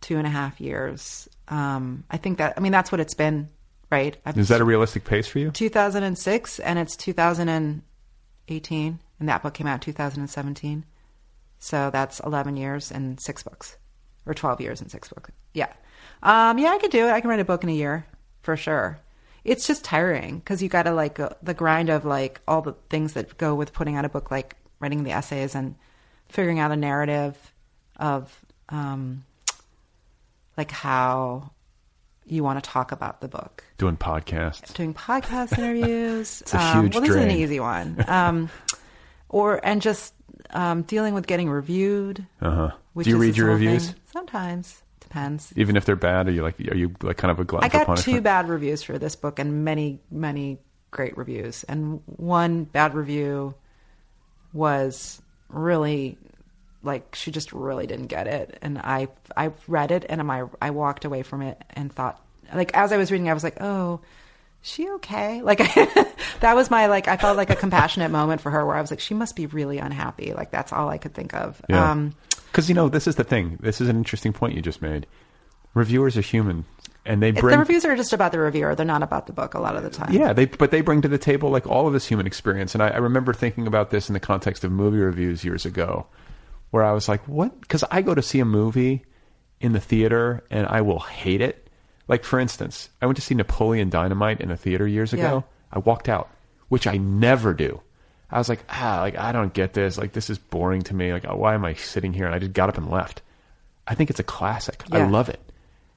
S7: two and a half years. Um, I think that, I mean, that's what it's been, right? I've,
S1: is that a realistic pace for you?
S7: 2006 and it's 2018 and that book came out in 2017. So that's 11 years and six books. or 12 years and six books. Yeah. Um, yeah, I could do it. I can write a book in a year for sure. It's just tiring because you got to like uh, the grind of like all the things that go with putting out a book, like writing the essays and figuring out a narrative of um, like how you want to talk about the book.
S1: Doing podcasts.
S7: Doing podcast interviews.
S1: It's a
S7: um,
S1: huge
S7: well, this is an easy one. Um, or and just um, dealing with getting reviewed.
S1: Uh huh. Do you read your reviews?
S7: Sometimes depends.
S1: Even if they're bad, are you like are you like kind of a glutton
S7: I got two bad reviews for this book and many, many great reviews. And one bad review was really like she just really didn't get it. And I I read it and I I walked away from it and thought like as I was reading I was like, "Oh, she okay?" Like that was my like I felt like a compassionate moment for her where I was like, "She must be really unhappy." Like that's all I could think of.
S1: Yeah.
S7: Um
S1: Because you know this is the thing. This is an interesting point you just made. Reviewers are human, and they bring the
S7: reviews are just about the reviewer. They're not about the book a lot of the time.
S1: Yeah, they but they bring to the table like all of this human experience, and I, I remember thinking about this in the context of movie reviews years ago, where I was like, "What?" Because I go to see a movie in the theater and I will hate it. Like for instance, I went to see Napoleon Dynamite in a theater years ago.
S7: Yeah.
S1: I walked out, which I never do. I was like, ah, like I don't get this. Like this is boring to me. Like why am I sitting here? And I just got up and left. I think it's a classic. I love it.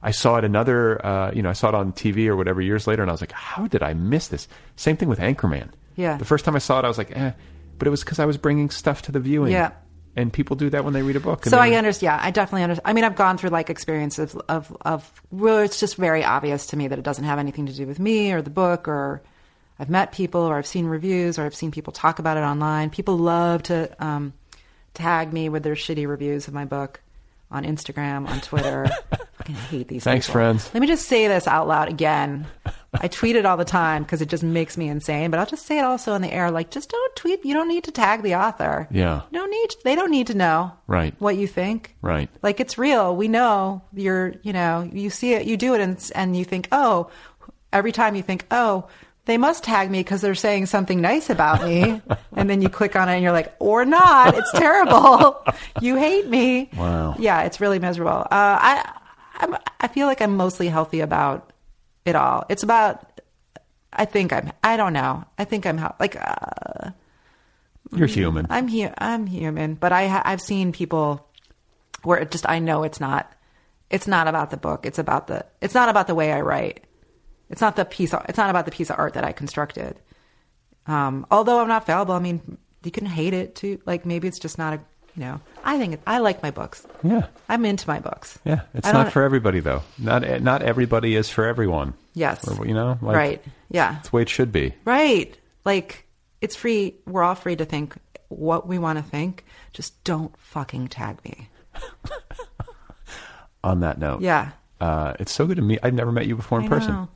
S1: I saw it another, uh, you know, I saw it on TV or whatever years later, and I was like, how did I miss this? Same thing with Anchorman.
S7: Yeah.
S1: The first time I saw it, I was like, eh, but it was because I was bringing stuff to the viewing.
S7: Yeah.
S1: And people do that when they read a book.
S7: So I understand. Yeah, I definitely understand. I mean, I've gone through like experiences of of where it's just very obvious to me that it doesn't have anything to do with me or the book, or I've met people, or I've seen reviews, or I've seen people talk about it online. People love to um, tag me with their shitty reviews of my book on Instagram, on Twitter. I hate these.
S1: Thanks,
S7: people.
S1: friends.
S7: Let me just say this out loud again. I tweet it all the time because it just makes me insane. But I'll just say it also in the air. Like, just don't tweet. You don't need to tag the author.
S1: Yeah.
S7: You don't need. They don't need to know.
S1: Right.
S7: What you think.
S1: Right.
S7: Like it's real. We know you're. You know. You see it. You do it, and and you think, oh, every time you think, oh. They must tag me because they're saying something nice about me, and then you click on it and you're like, or not. It's terrible. you hate me.
S1: Wow.
S7: Yeah, it's really miserable. Uh, I, I'm, I feel like I'm mostly healthy about it all. It's about. I think I'm. I don't know. I think I'm like. Uh,
S1: You're human.
S7: I'm here. I'm human, but I ha- I've seen people where it just I know it's not. It's not about the book. It's about the. It's not about the way I write. It's not the piece. It's not about the piece of art that I constructed. Um, although I'm not fallible. I mean, you can hate it too. Like maybe it's just not a. You know, I think it, I like my books.
S1: yeah.
S7: I'm into my books.
S1: Yeah. It's not for everybody though. Not not everybody is for everyone.
S7: Yes.
S1: Or, you know, like,
S7: right. Yeah.
S1: it's the way it should be.
S7: Right. Like it's free. We're all free to think what we want to think. Just don't fucking tag me.
S1: On that note.
S7: Yeah.
S1: Uh, it's so good to meet. I've never met you before in person.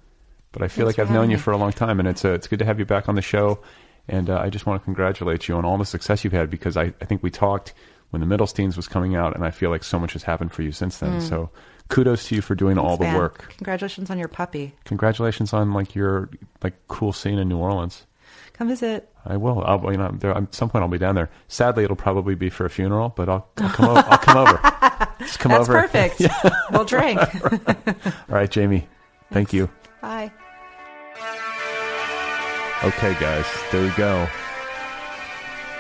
S1: But I feel
S7: Thanks
S1: like I've known you
S7: me.
S1: for a long time, and it's uh, it's good to have you back on the show. And uh, I just want to congratulate you on all the success you've had because I, I think we talked when the Middlesteins was coming out, and I feel like so much has happened for you since then. So kudos to you for doing all the
S7: Man,
S1: work.
S7: Congratulations on your puppy.
S1: Congratulations on like your like cool scene in New Orleans.
S7: Come visit.
S1: I will. I'll, you know, there, at some point I'll be down there. Sadly, it'll probably be for a funeral, but I'll, I'll come over. I'll come over. Just come
S7: That's
S1: over.
S7: perfect. We'll drink.
S1: All right, Jami. Thank you.
S7: Bye.
S1: Okay, guys, there you go.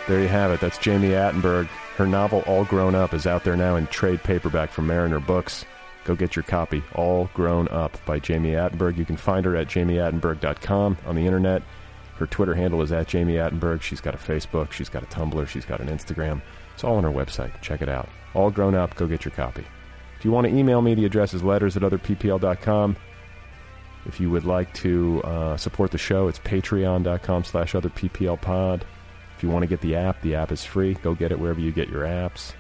S1: There you have it. That's Jami Attenberg. Her novel, All Grown Up, is out there now in trade paperback from Mariner Books. Go get your copy, All Grown Up by Jami Attenberg. You can find her at jamiattenberg.com on the internet. Her Twitter handle is at Jami Attenberg. She's got a Facebook, she's got a Tumblr, she's got an Instagram. It's all on her website. Check it out. All Grown Up, go get your copy. If you want to email me, the address is letters at otherppl.com. If you would like to uh, support the show, it's patreon.com slash other PPL pod. If you want to get the app, the app is free. Go get it wherever you get your apps.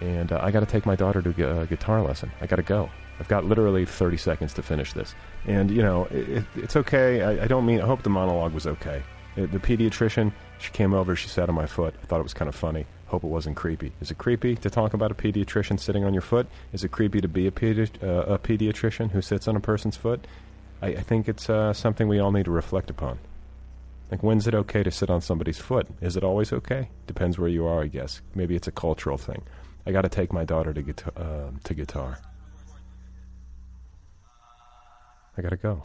S1: And uh, I got to take my daughter to a guitar lesson. I got to go. I've got literally 30 seconds to finish this. And, you know, it, it, it's okay. I, I don't mean, I hope the monologue was okay. Uh, the pediatrician, she came over, she sat on my foot. I thought it was kind of funny. Hope it wasn't creepy. Is it creepy to talk about a pediatrician sitting on your foot? Is it creepy to be a, pedi- uh, a pediatrician who sits on a person's foot? I, I think it's uh, something we all need to reflect upon. Like, when's it okay to sit on somebody's foot? Is it always okay? Depends where you are, I guess. Maybe it's a cultural thing.
S8: I got to take my daughter to guitar. Uh, to guitar. I gotta go.